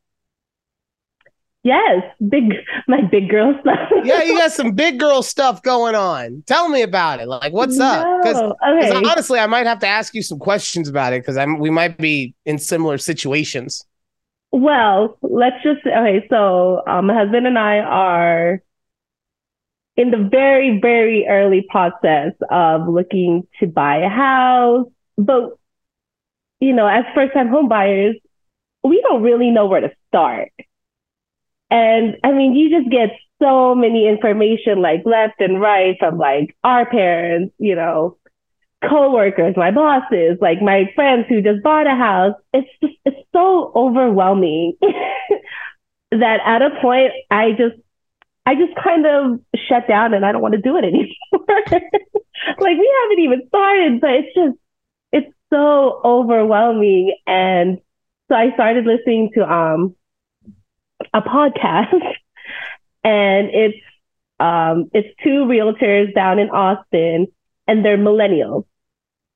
Yes, big my big girl stuff. Yeah, you got [LAUGHS] some big girl stuff going on. Tell me about it. Like, what's up? Because okay. honestly, I might have to ask you some questions about it because I'm we might be in similar situations. Well, let's just okay. So, um, my husband and I are in the very, very early process of looking to buy a house. But, you know, as first time home buyers, we don't really know where to start. And I mean, you just get so many information like left and right from like our parents, you know, coworkers, my bosses, like my friends who just bought a house. It's just it's so overwhelming [LAUGHS] that at a point I just I just kind of shut down and I don't want to do it anymore. [LAUGHS] like we haven't even started, but it's just so overwhelming. And so I started listening to um a podcast [LAUGHS] and it's um it's two realtors down in Austin and they're millennials.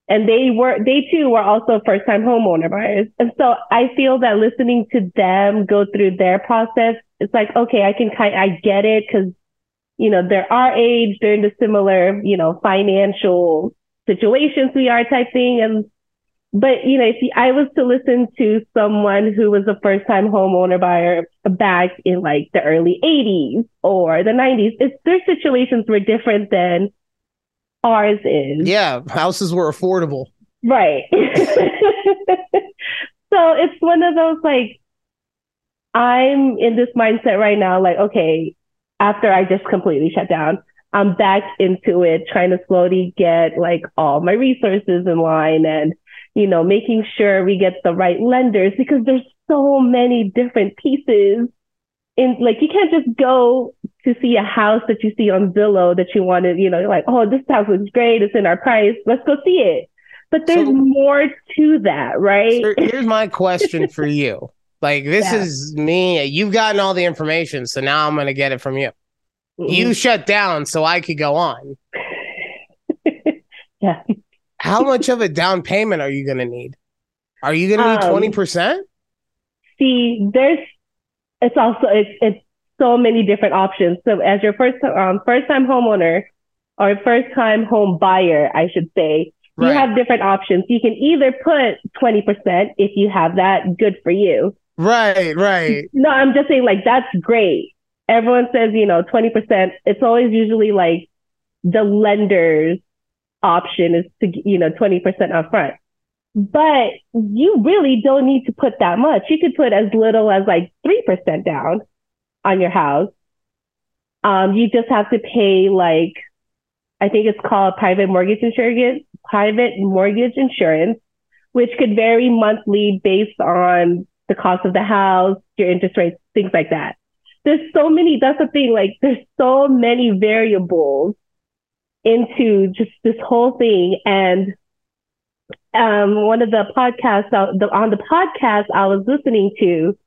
And they were they too were also first time homeowner buyers. And so I feel that listening to them go through their process, it's like, okay, I can kind I get it because you know, they're our age, they're in the similar, you know, financial situations we are type thing. And but you know, if I was to listen to someone who was a first time homeowner buyer back in like the early 80s or the 90s, it's their situations were different than ours is. Yeah, houses were affordable. Right. [LAUGHS] so it's one of those like I'm in this mindset right now, like, okay, after I just completely shut down, I'm back into it, trying to slowly get like all my resources in line and, you know, making sure we get the right lenders because there's so many different pieces in like you can't just go to see a house that you see on Zillow that you wanted, you know, you're like, oh, this house looks great, it's in our price, let's go see it. But there's So- more to that, right? Here- Here's my question for you. Like, this Yeah. is me. You've gotten all the information, so now I'm going to get it from you. You mm-hmm. shut down so I could go on. [LAUGHS] yeah. How much of a down payment are you going to need? Are you going to need Um, 20%? See, there's it's also it's it's so many different options. So as your first um first time homeowner or first time home buyer, I should say, you have different options. You can either put 20% if you have that, good for you. Right, right. No, I'm just saying like that's great. Everyone says, you know, 20%. It's always usually like the lender's option is to, you know, 20% upfront. But you really don't need to put that much. You could put as little as like 3% down on your house. Um, you just have to pay like, I think it's called private mortgage insurance, private mortgage insurance, which could vary monthly based on the cost of the house, your interest rates, things like that. There's so many, that's the thing, like there's so many variables into just this whole thing. And um, one of the podcasts uh, the, on the podcast I was listening to,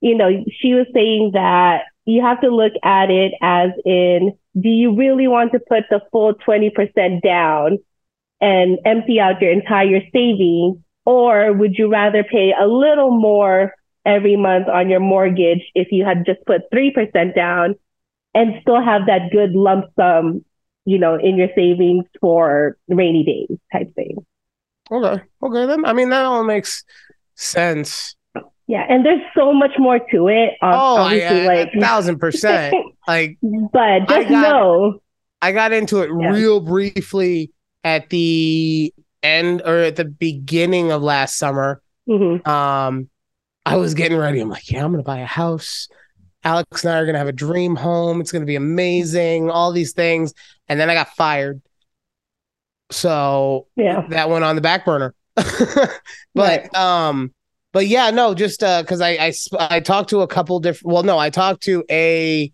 you know, she was saying that you have to look at it as in do you really want to put the full 20% down and empty out your entire savings or would you rather pay a little more every month on your mortgage if you had just put 3% down and still have that good lump sum, you know, in your savings for rainy days type thing. Okay. Okay. Then I mean that all makes sense. Yeah, and there's so much more to it. Oh, yeah, like a thousand percent. [LAUGHS] like, but just I got, know, I got into it yeah. real briefly at the end or at the beginning of last summer. Mm-hmm. Um, I was getting ready. I'm like, yeah, I'm gonna buy a house. Alex and I are gonna have a dream home. It's gonna be amazing. All these things, and then I got fired. So yeah, that went on the back burner. [LAUGHS] but right. um, but yeah, no, just uh, because I, I I talked to a couple different. Well, no, I talked to a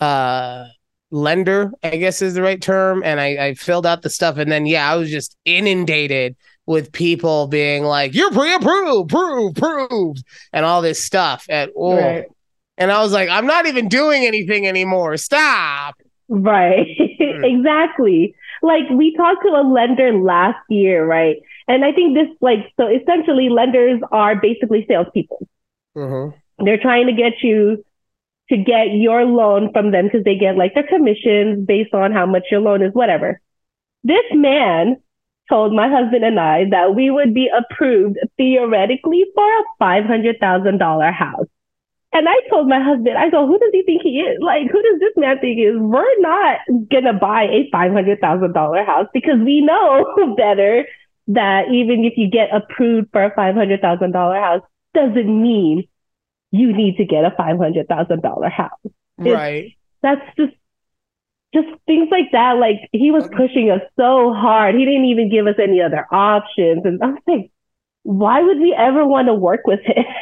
uh lender, I guess is the right term, and I, I filled out the stuff, and then yeah, I was just inundated with people being like, "You're pre-approved, proved, proved," and all this stuff. At oh, and I was like, "I'm not even doing anything anymore. Stop." Right. [LAUGHS] Mm. exactly. Like we talked to a lender last year, right? And I think this, like, so essentially, lenders are basically salespeople. Mm-hmm. They're trying to get you to get your loan from them because they get like their commissions based on how much your loan is, whatever. This man told my husband and I that we would be approved theoretically for a $500,000 house. And I told my husband, I go, who does he think he is? Like, who does this man think he is? We're not going to buy a $500,000 house because we know [LAUGHS] better that even if you get approved for a $500,000 house, doesn't mean you need to get a $500,000 house. Right. It's, that's just, just things like that. Like he was pushing us so hard. He didn't even give us any other options. And I was like, why would we ever want to work with him? [LAUGHS]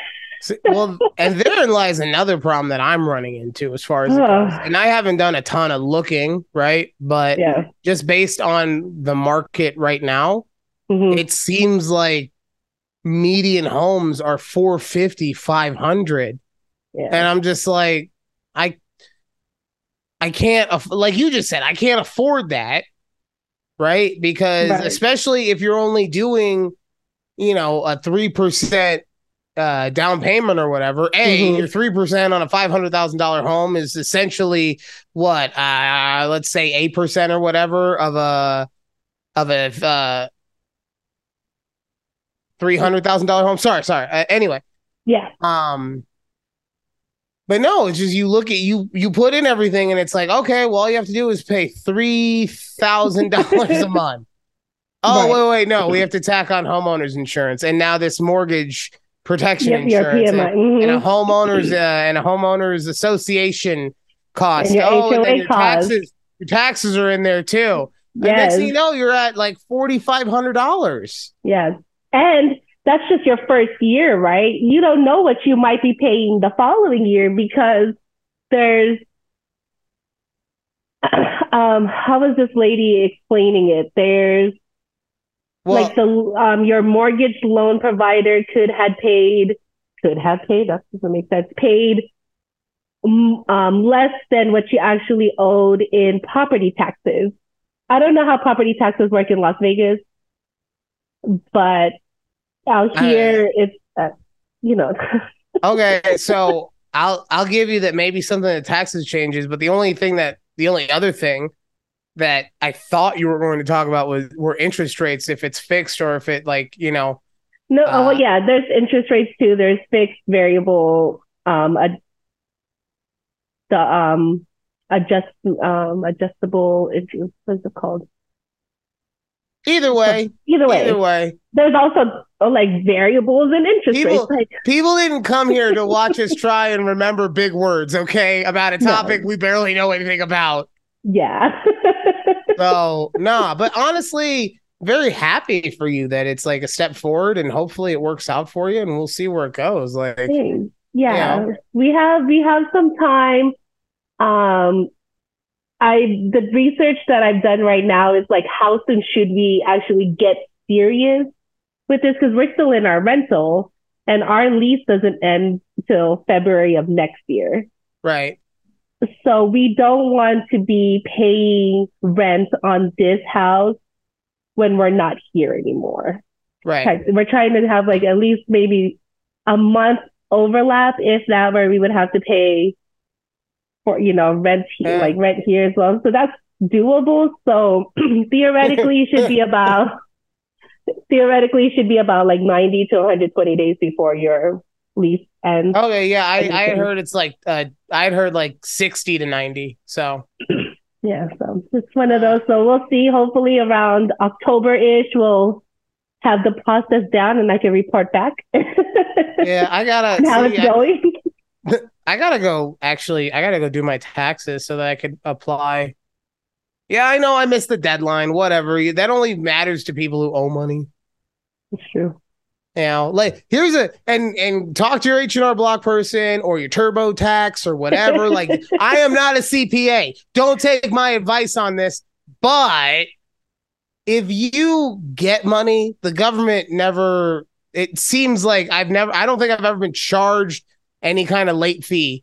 well, and therein lies another problem that I'm running into as far as it. And I haven't done a ton of looking, right? But yeah. just based on the market right now, Mm-hmm. It seems like median homes are 450, 500. Yeah. And I'm just like, I, I can't, like you just said, I can't afford that. Right. Because right. especially if you're only doing, you know, a 3% uh, down payment or whatever. A, mm-hmm. your three percent on a five hundred thousand dollar home is essentially what? Uh, let's say eight percent or whatever of a of a uh, three hundred thousand dollar home. Sorry, sorry. Uh, anyway. Yeah. Um. But no, it's just you look at you you put in everything and it's like okay, well all you have to do is pay three thousand dollars [LAUGHS] a month. Oh right. wait, wait, no, we have to tack on homeowners insurance and now this mortgage protection yep, insurance and, mm-hmm. and, a homeowners uh, and a homeowners association cost. Oh, and then your taxes your taxes are in there too. Yes. And next thing you know, you're at like forty five hundred dollars. Yes. And that's just your first year, right? You don't know what you might be paying the following year because there's [CLEARS THROAT] um how was this lady explaining it? There's well, like the um your mortgage loan provider could had paid could have paid that doesn't make sense paid um less than what you actually owed in property taxes. I don't know how property taxes work in Las Vegas, but out here uh, it's uh, you know. [LAUGHS] okay, so I'll I'll give you that maybe something that taxes changes, but the only thing that the only other thing that I thought you were going to talk about was were interest rates if it's fixed or if it like you know. No, uh, oh yeah. There's interest rates too. There's fixed, variable, um, a, the um adjust um adjustable. What's it called? Either way. Either way. Either way. There's also uh, like variables and interest people, rates. Like, people didn't come here to watch us [LAUGHS] try and remember big words, okay, about a topic no. we barely know anything about. Yeah. [LAUGHS] so, nah, but honestly, very happy for you that it's like a step forward and hopefully it works out for you and we'll see where it goes. Like, yeah, you know. we have we have some time. Um, I the research that I've done right now is like how soon should we actually get serious with this because we're still in our rental and our lease doesn't end till February of next year. Right. So we don't want to be paying rent on this house when we're not here anymore. Right. We're trying to have like at least maybe a month overlap, if that, where we would have to pay for you know rent here, Yeah. like rent here as well. So that's doable. So [CLEARS THROAT] theoretically, it should be [LAUGHS] about theoretically should be about like ninety to one hundred twenty days before your lease ends. Okay, yeah, I, I heard it's like uh I had heard like sixty to ninety. So [CLEARS THROAT] Yeah, so it's one of those. So we'll see. Hopefully around October ish, we'll have the process down and I can report back. [LAUGHS] yeah, I gotta how see, it's I, going. [LAUGHS] [LAUGHS] I gotta go actually I gotta go do my taxes so that I could apply. Yeah, I know I missed the deadline, whatever. That only matters to people who owe money. It's true. You know, like here's a and and talk to your H and R Block person or your TurboTax or whatever. [LAUGHS] like I am not a CPA. Don't take my advice on this. But if you get money, the government never. It seems like I've never. I don't think I've ever been charged any kind of late fee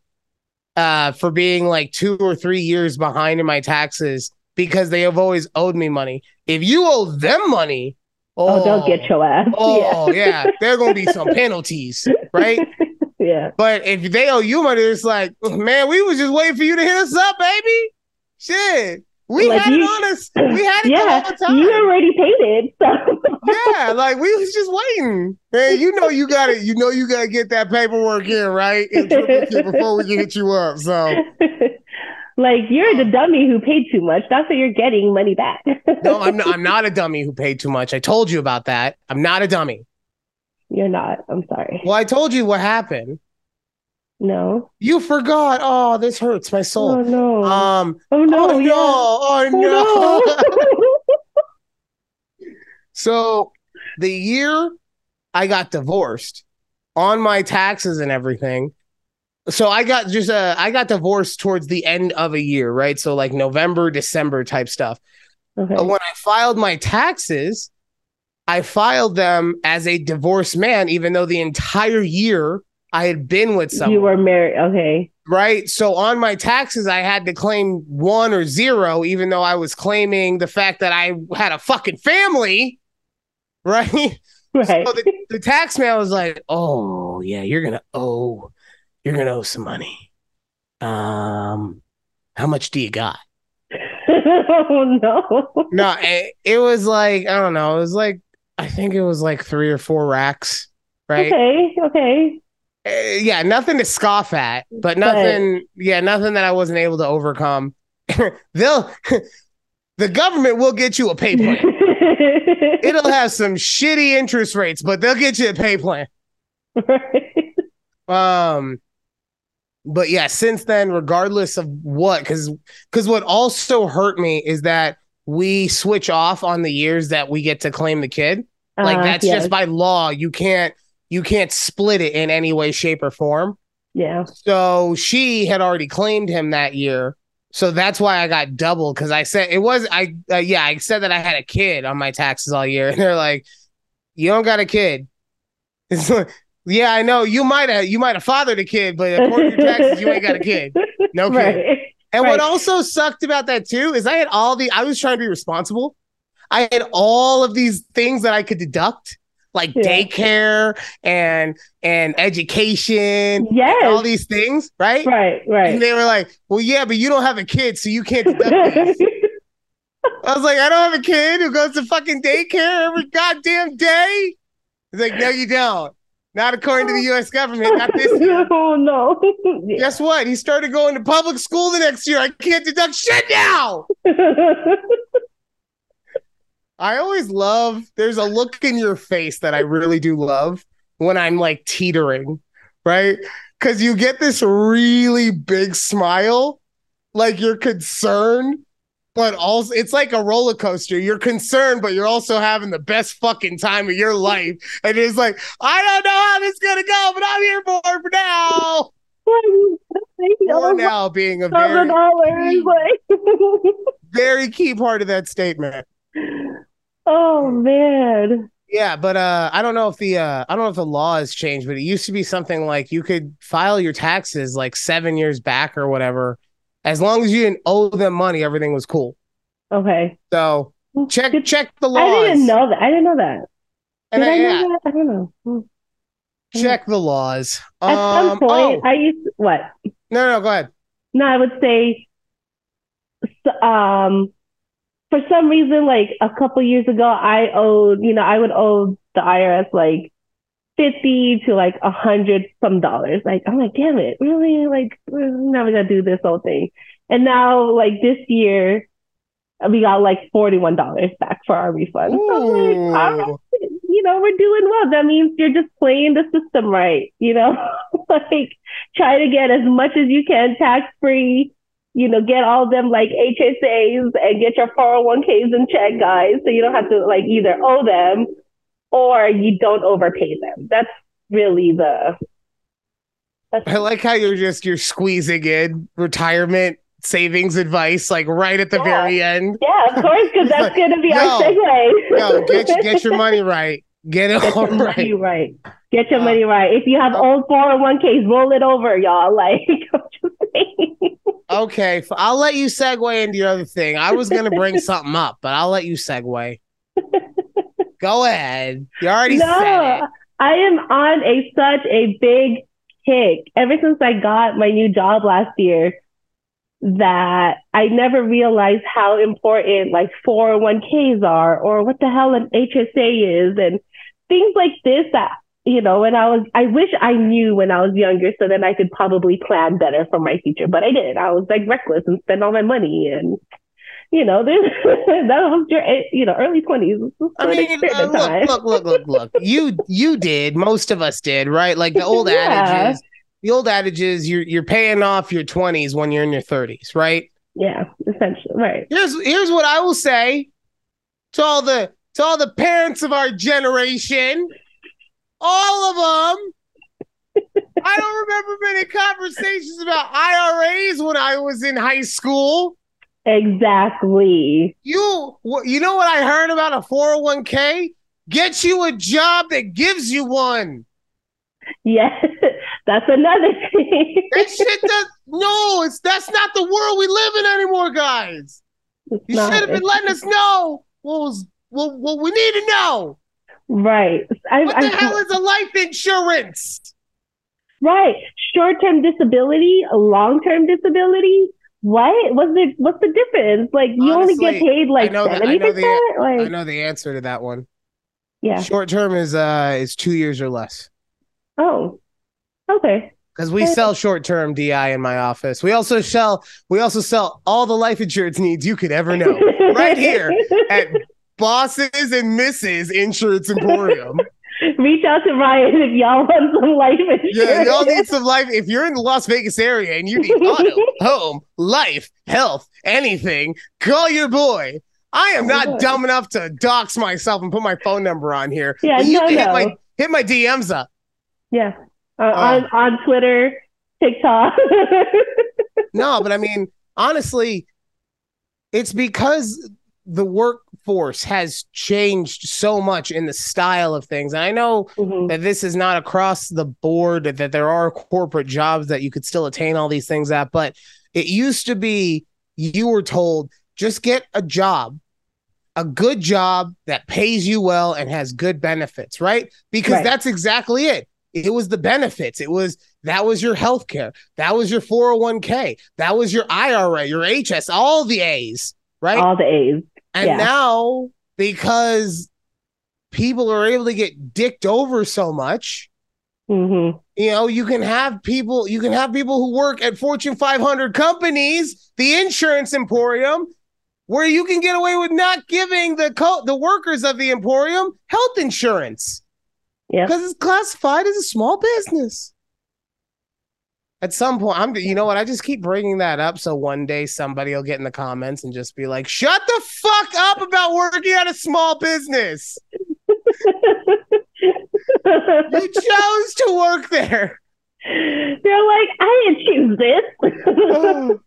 uh, for being like two or three years behind in my taxes because they have always owed me money. If you owe them money, Oh, they'll get oh. your ass. [LAUGHS] Oh yeah, there are gonna be some penalties, right? [LAUGHS] yeah. But if they owe you money, it's like, man, we was just waiting for you to hit us up, baby. Shit, we Like had you- it on us. [LAUGHS] We had it Yeah, the whole time. you already paid it. So. yeah, like we was just waiting. Hey, you know you got to You know you got to get that paperwork in right before we can hit you up. So like you're the dummy who paid too much. That's what you're getting money back. no, I'm not, I'm [LAUGHS] not a dummy who paid too much. I told you about that. I'm not a dummy. You're not. I'm sorry. Well, I told you what happened. No. You forgot. Oh, this hurts my Oh soul. no. Um. oh no. oh yeah. no! Oh Oh, no! no. [LAUGHS] so the year I got divorced on my taxes and everything. So I got just uh I got divorced towards the end of a year, right? So like November, December type stuff. okay. But when I filed my taxes, I filed them as a divorced man, even though the entire year I had been with someone You were married. Okay. right? So on my taxes, I had to claim one or zero, even though I was claiming the fact that I had a fucking family, [LAUGHS] right? Right. So the, the tax man was like, "Oh yeah, you're gonna owe, you're gonna owe some money. Um, how much do you got?" [LAUGHS] oh no. No, it, it was like I don't know. It was like I think it was like three or four racks, right? Okay. Okay. Uh, yeah, nothing to scoff at, but nothing. Yeah, nothing that I wasn't able to overcome. [LAUGHS] They'll, [LAUGHS] the government will get you a pay plan. It'll have some shitty interest rates, but they'll get you a pay plan. Right. Um, but yeah, since then, regardless of what, because because what also hurt me is that we switch off on the years that we get to claim the kid. Like Uh, that's yes. just by law. You can't you can't split it in any way, shape, or form. yeah. So she had already claimed him that year. So that's why I got double because I said it was I uh, yeah I said that I had a kid on my taxes all year [LAUGHS] and they're like you don't got a kid. [LAUGHS] It's like, yeah, I know you might have you might have fathered a kid, but according to your taxes you ain't got a kid. No kid. [LAUGHS] Right. And what also sucked about that too is I had all the I was trying to be responsible. I had all of these things that I could deduct, like Yeah. daycare and and education, and all these things, right? Right. Right. And they were like, "Well, yeah, but you don't have a kid, so you can't deduct [LAUGHS] these." I was like, "I don't have a kid who goes to fucking daycare every goddamn day." He's like, "No, you don't. Not according to the U.S. government. Not this [LAUGHS] year." oh no. [LAUGHS] Yeah. Guess what? He started going to public school the next year. I can't deduct shit now. [LAUGHS] I always love. There's a look in your face that I really do love when I'm like teetering, right? Because you get this really big smile, like you're concerned, but also it's like a roller coaster. You're concerned, but you're also having the best fucking time of your life. And it's like, I don't know how this is gonna go, but I'm here for it for now. [LAUGHS] For now being a very, [LAUGHS] very key part of that statement. oh man. Yeah, but uh, I don't know if the uh, I don't know if the law has changed, but it used to be something like you could file your taxes like seven years back or whatever, As long as you didn't owe them money, everything was cool. Okay. So check Good- check the laws. I didn't know that. I didn't know that. And Did I- I, know yeah, that? I don't know. Hmm. check the laws. At some Um, point, oh, I used what? no, no, go ahead. No, I would say, um, for some reason, like a couple years ago, I owed, you know, I would owe the IRS like fifty to like a hundred some dollars. Like, I'm like, damn it, really? Like, we're never gonna do this whole thing. And now, like this year, we got like forty one dollars back for our refund. So I'm like, right, you know, we're doing well. That means you're just playing the system right, you know? [LAUGHS] like try to get as much as you can tax free, you know, get all them like HSAs and get your 401ks in check, guys. So you don't have to like either owe them or you don't overpay them. That's really the that's I like how you're just you're squeezing in retirement savings advice like right at the Yeah. very end. yeah, of course, because that's gonna be Yo, our segue. Yo, get get your money [LAUGHS] right. Get it Get all your money right. right. Get your Uh, money right. If you have uh, old 401ks, roll it over, y'all. [LAUGHS] Like, I'm just saying. Okay, I'll let you segue into your other thing. I was gonna bring something up, but I'll let you segue. Go ahead. You already said no, it. I am on a such a big kick ever since I got my new job last year that I never realized how important like 401ks are or what the hell an HSA is and things like this that you know when I was I wish I knew when I was younger so then I could probably plan better for my future but I didn't I was like reckless and spent all my money and you know [LAUGHS] that was your you know early 20s I mean, uh, look, look, look, look, look. You you did. Most of us did, right? Like the [LAUGHS] old Yeah. adages. The old adages. You're you're paying off your twenties when you're in your thirties, right? Yeah, essentially, right. Here's here's what I will say to all the to all the parents of our generation, all of them. [LAUGHS] I don't remember many conversations about IRAs when I was in high school. Exactly. You you know what I heard about a 401k? Get you a job that gives you one. Yes, [LAUGHS] that's another thing. That shit does no, it's that's not the world we live in anymore, guys. It's You should have been letting us know what was what, what we need to know. Right. I, What the I, hell is a life insurance? right. Short-term disability, long-term disability. What? What's the what's the difference? Like you only get paid like I know the- I seventy know the- percent. I know the answer to that one. yeah. Short term is uh is two years or less. Oh. Okay. Because we sell short term DI in my office. We also sell we also sell all the life insurance needs you could ever know. [LAUGHS] Right here at Bosses and Misses Insurance Emporium. Reach out to Ryan if y'all want some life insurance. Yeah, y'all need some life. If you're in the Las Vegas area and you need auto, [LAUGHS] home, life, health, anything, call your boy. I am Oh, not boy. dumb enough to dox myself and put my phone number on here. Yeah, but you no, can hit no. my hit my DMs up. Yeah. Uh, Oh. on on Twitter, TikTok. No, but I [LAUGHS] mean, honestly, it's because the workforce has changed so much in the style of things. And I know Mhm. that this is not across the board, that, that there are corporate jobs that you could still attain all these things at, but it used to be you were told just get a job, a good job that pays you well and has good benefits, right? Because Right. that's exactly it. It was the benefits. It was that was your health care. That was your 401k. That was your IRA, your HS, all the A's, right? All the A's. And Yeah. now, because people are able to get dicked over so much, hmm you know, you can have people, you can have people who work at Fortune 500 companies, the insurance emporium, where you can get away with not giving the co- the workers of the emporium health insurance Yeah. because it's classified as a small business. At some point, I'm you know what? I just keep bringing that up so one day somebody will get in the comments and just be like, "Shut the fuck up about working at a small business. You [LAUGHS] chose to work there." They're like, I didn't choose this. [SIGHS]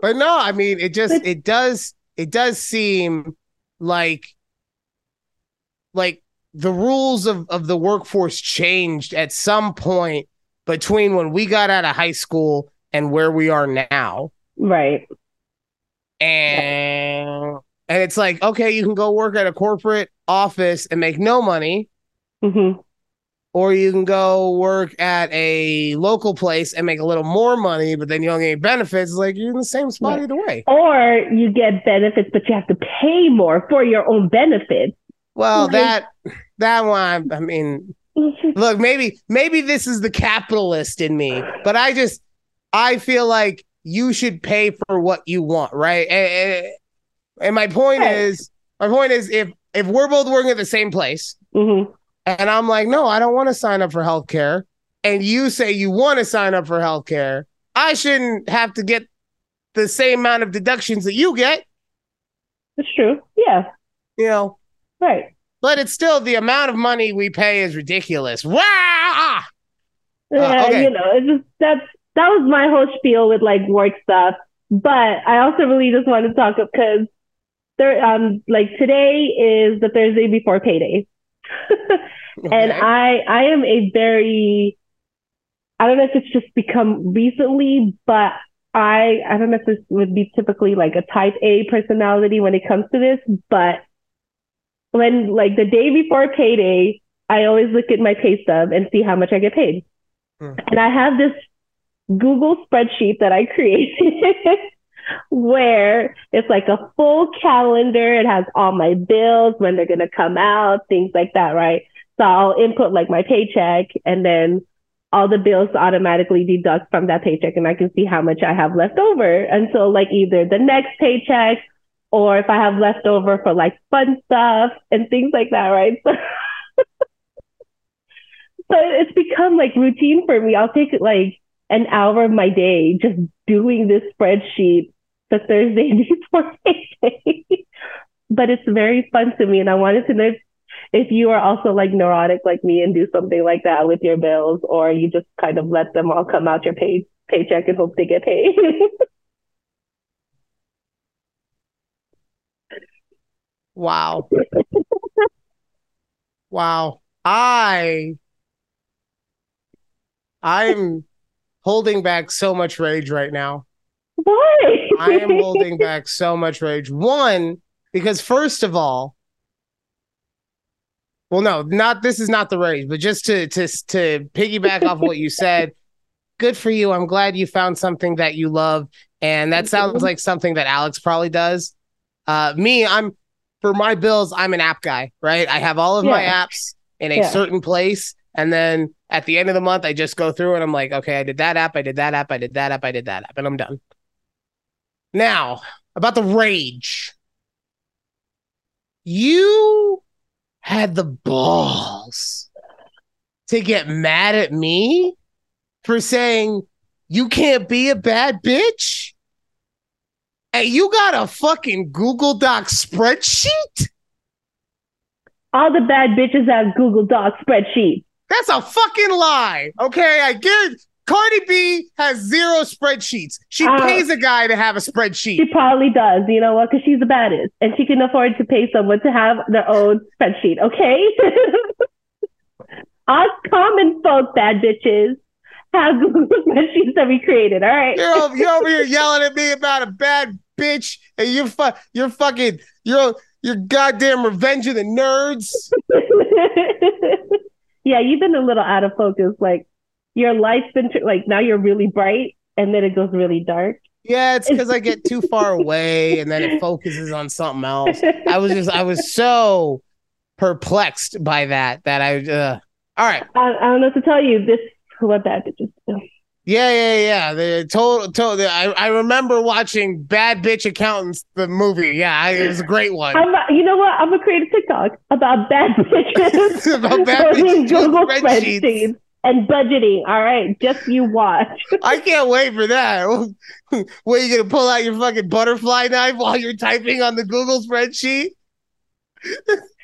but no, I mean, it just it does it does seem like like the rules of of the workforce changed at some point between when we got out of high school and where we are now. Right. And and it's like, okay, you can go work at a corporate office and make no money, hmm or you can go work at a local place and make a little more money, but then you don't get any benefits. It's like you're in the same spot Yeah. either way. Or you get benefits, but you have to pay more for your own benefits. Well, Right. that that one, I mean, look, maybe maybe this is the capitalist in me, but I just I feel like you should pay for what you want, right? And, and, my point Right. is, my point is, if if we're both working at the same place, hmm and I'm like, no, I don't want to sign up for healthcare, and you say you want to sign up for healthcare, I shouldn't have to get the same amount of deductions that you get, It's true. Yeah. you know. Right. But it's still the amount of money we pay is ridiculous. Wow! Yeah, Uh, okay. you know, it's just that's that was my whole spiel with like work stuff. But I also really just want to talk because there um like today is the Thursday before payday. [LAUGHS] And Okay. I I am a very I don't know if it's just become recently, but I I don't know if this would be typically like a type A personality when it comes to this, but when like the day before payday, I always look at my pay stub and see how much I get paid. Hmm. And I have this Google spreadsheet that I created [LAUGHS] where it's like a full calendar. It has all my bills, when they're going to come out, things like that, right? So I'll input like my paycheck and then all the bills automatically deduct from that paycheck and I can see how much I have left over until like either the next paycheck or if I have left over for like fun stuff and things like that, right? [LAUGHS] So, so it's become like routine for me. I'll take like an hour of my day just doing this spreadsheet the Thursday [LAUGHS] before [LAUGHS] payday. but it's very fun to me and I wanted to know if, if you are also like neurotic like me and do something like that with your bills or you just kind of let them all come out your pay paycheck and hope they get paid. Wow. wow. I I'm holding back so much rage right now. Why? I am holding back so much rage. One, because first of all, well, no, not this is not the rage, but just to to to piggyback off what you said. Good for you. I'm glad you found something that you love, and that sounds like something that Alex probably does. Uh, me, I'm for my bills. I'm an app guy, right? I have all of my apps in a Yeah. certain place, and then at the end of the month, I just go through and I'm like, okay, I did that app, I did that app, I did that app, I did that app, and I'm done. Now, about the rage. You had the balls to get mad at me for saying you can't be a bad bitch? And you got a fucking Google Doc spreadsheet? all the bad bitches have Google Doc spreadsheets. That's a fucking lie. Okay, I guarantee Cardi B has zero spreadsheets. She Uh, pays a guy to have a spreadsheet. She probably does, you know what? Because she's the baddest and she can afford to pay someone to have their own spreadsheet, okay? [LAUGHS] Us common folk bad bitches have Google [LAUGHS] spreadsheets that we created, all right? You're over, you're over here [LAUGHS] yelling at me about a bad bitch, and you're fu- you're fucking you're you're goddamn revenge of the nerds. [LAUGHS] yeah, you've been a little out of focus. Like your life's been tr- like now you're really bright and then it goes really dark. Yeah, it's because I get too far away, and then it focuses on something else. I was just I was so perplexed by that that I. Uh, all right, I, I don't know what to tell you. This what bad bitches yeah, yeah, yeah. The total, total. I I remember watching Bad Bitch Accountants, the movie. Yeah, I, it was a great one. I'm not- you know what? I'm gonna create a TikTok about bad [LAUGHS] bitches. [LAUGHS] About bad bitches Google spreadsheets. spreadsheets and budgeting. All right, just you watch. [LAUGHS] I can't wait for that. Where you gonna pull out your fucking butterfly knife while you're typing on the Google spreadsheet?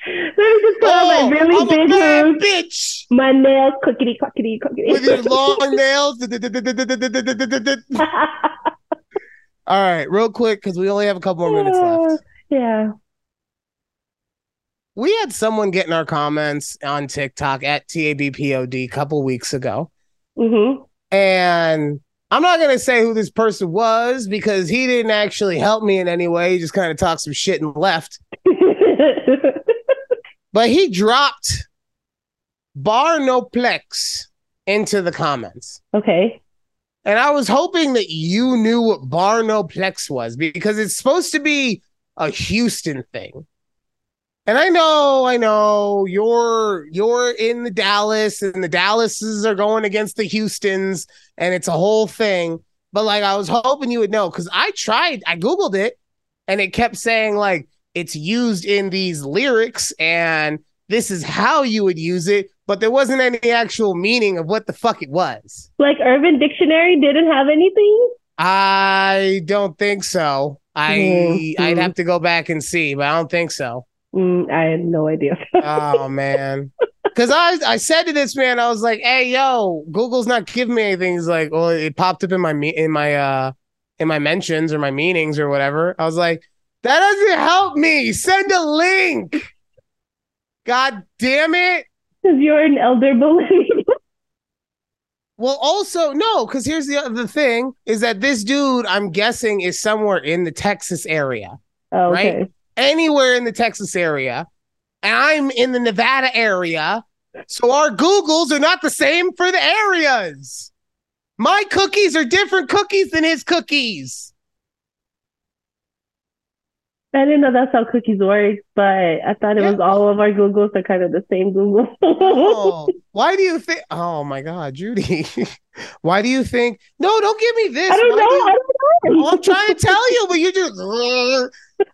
Let me just put on Oh, my really I'm a big bad moves. bitch My nails, clickety clickety clickety. with your long nails. All right, real quick because we only have a couple more minutes left. yeah. We had someone get in our comments on TikTok at TABPOD a couple weeks ago, Mm-hmm. and I'm not gonna say who this person was because he didn't actually help me in any way. He just kind of talked some shit and left. But he dropped Barnoplex into the comments. okay. And I was hoping that you knew what Barnoplex was because it's supposed to be a Houston thing. And I know, I know you're you're in the Dallas and the Dallases are going against the Houstons and it's a whole thing. But like I was hoping you would know because I tried, I Googled it and it kept saying like it's used in these lyrics and this is how you would use it, but there wasn't any actual meaning of what the fuck it was. Like Urban Dictionary didn't have anything. I don't think so. I Mhm. I'd have to go back and see, but I don't think so. Mm, I had no idea. [LAUGHS] Oh man. Cause I I said to this man, I was like, hey yo, Google's not giving me anything. He's like, well, it popped up in my me in my uh in my mentions or my meanings or whatever. I was like, that doesn't help me. Send a link. God damn it. Because you're an elder millennial. Well, also no, because here's the other thing: is that this dude, I'm guessing, is somewhere in the Texas area, Oh, Right? anywhere in the Texas area, and I'm in the Nevada area. So our Googles are not the same for the areas. My cookies are different cookies than his cookies. I didn't know that's how cookies work, but I thought it Yeah. was all of our Googles are kind of the same Google. Oh, [LAUGHS] why do you think? Oh my God, Judy, [LAUGHS] why do you think? No, don't give me this. I don't know. do you- I don't know. I'm trying to tell you, but you just. [LAUGHS]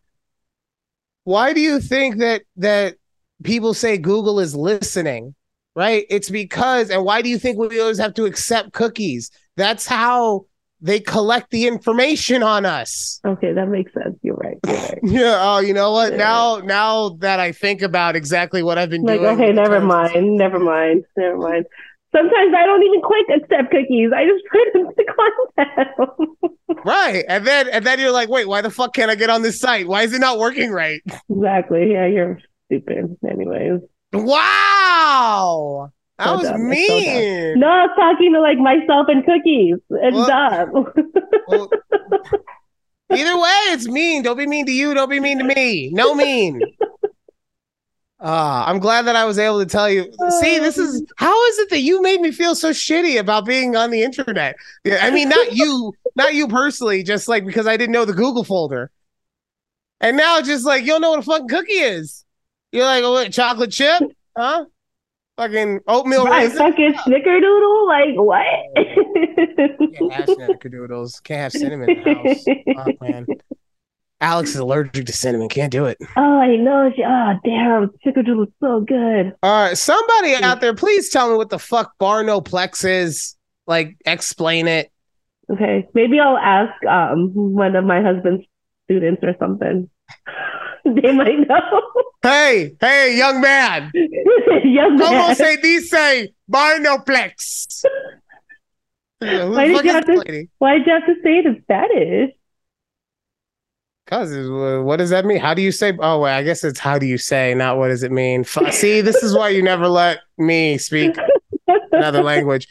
Why do you think that that people say Google is listening? Right? It's because, and why do you think we always have to accept cookies? That's how they collect the information on us. Okay, that makes sense. You're right. You're right. [LAUGHS] Yeah. Oh, you know what? Yeah. Now, now that I think about exactly what I've been Like, doing. okay, never terms- mind. Never mind. Never mind. Sometimes I don't even click accept cookies. I just put them to contact. [LAUGHS] Right, and then and then you're like, wait, why the fuck can't I get on this site? Why is it not working right? exactly. Yeah, you're stupid. Anyways. Wow, that So was dumb. It's so mean. No, I was talking to like myself and cookies. It's Well- dumb. Well, either way, it's mean. Don't be mean to you. Don't be mean to me. No mean. Ah, I'm glad that I was able to tell you. See, this is how is it that you made me feel so shitty about being on the internet? Yeah, I mean, not you, not you personally, just like because I didn't know the Google folder. And now just like you don't know what a fucking cookie is. You're like, oh, what, chocolate chip? Huh? Fucking oatmeal right, raisin? fucking snickerdoodle? Like, what? Can't have snickerdoodles. Can't have cinnamon in the house. Fuck, man. Alex is allergic to cinnamon. Can't do it. Oh, I know. She, oh, damn. Snickerdoodle is so good. All right, somebody out there, please tell me what the fuck Barnoplex is. Like, explain it. Okay. Maybe I'll ask um one of my husband's students or something. [LAUGHS] they might know. Hey, hey, young man. [LAUGHS] Young Como man. se dice Barnoplex? Why did you have to- lady? Why'd you have to say it in Spanish? Cause uh, what does that mean? How do you say? Oh, wait, I guess it's how do you say, not what does it mean. F- [LAUGHS] See, this is why you never let me speak another language.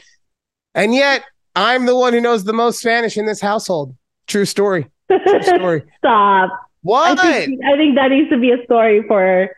And yet, I'm the one who knows the most Spanish in this household. True story. True story. Stop. I What? think, I think that needs to be a story for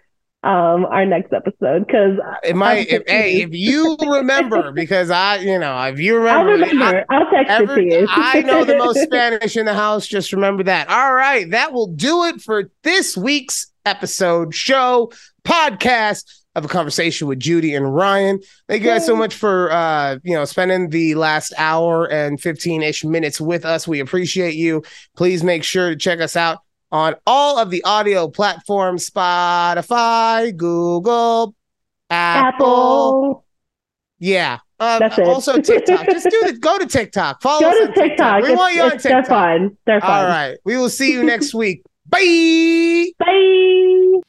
um our next episode because It might. If, hey, if you remember, [LAUGHS] because I, you know, if you remember I'll remember, remember. I'll text it to you. I know the most [LAUGHS] Spanish in the house. Just remember that. All right. That will do it for this week's episode, show, podcast of a conversation with Judy and Ryan. Thank you guys so much for uh, you know, spending the last hour and 15-ish minutes with us. We appreciate you. Please make sure to check us out on all of the audio platforms, Spotify, Google, Apple. Apple. Yeah. Uh, That's it. Also TikTok. Just do the go to TikTok. [LAUGHS] Follow Go us to on TikTok. We want you on It's- it's- they're TikTok. fun. They're fun. All right. We will see you next [LAUGHS] week. Bye. Bye.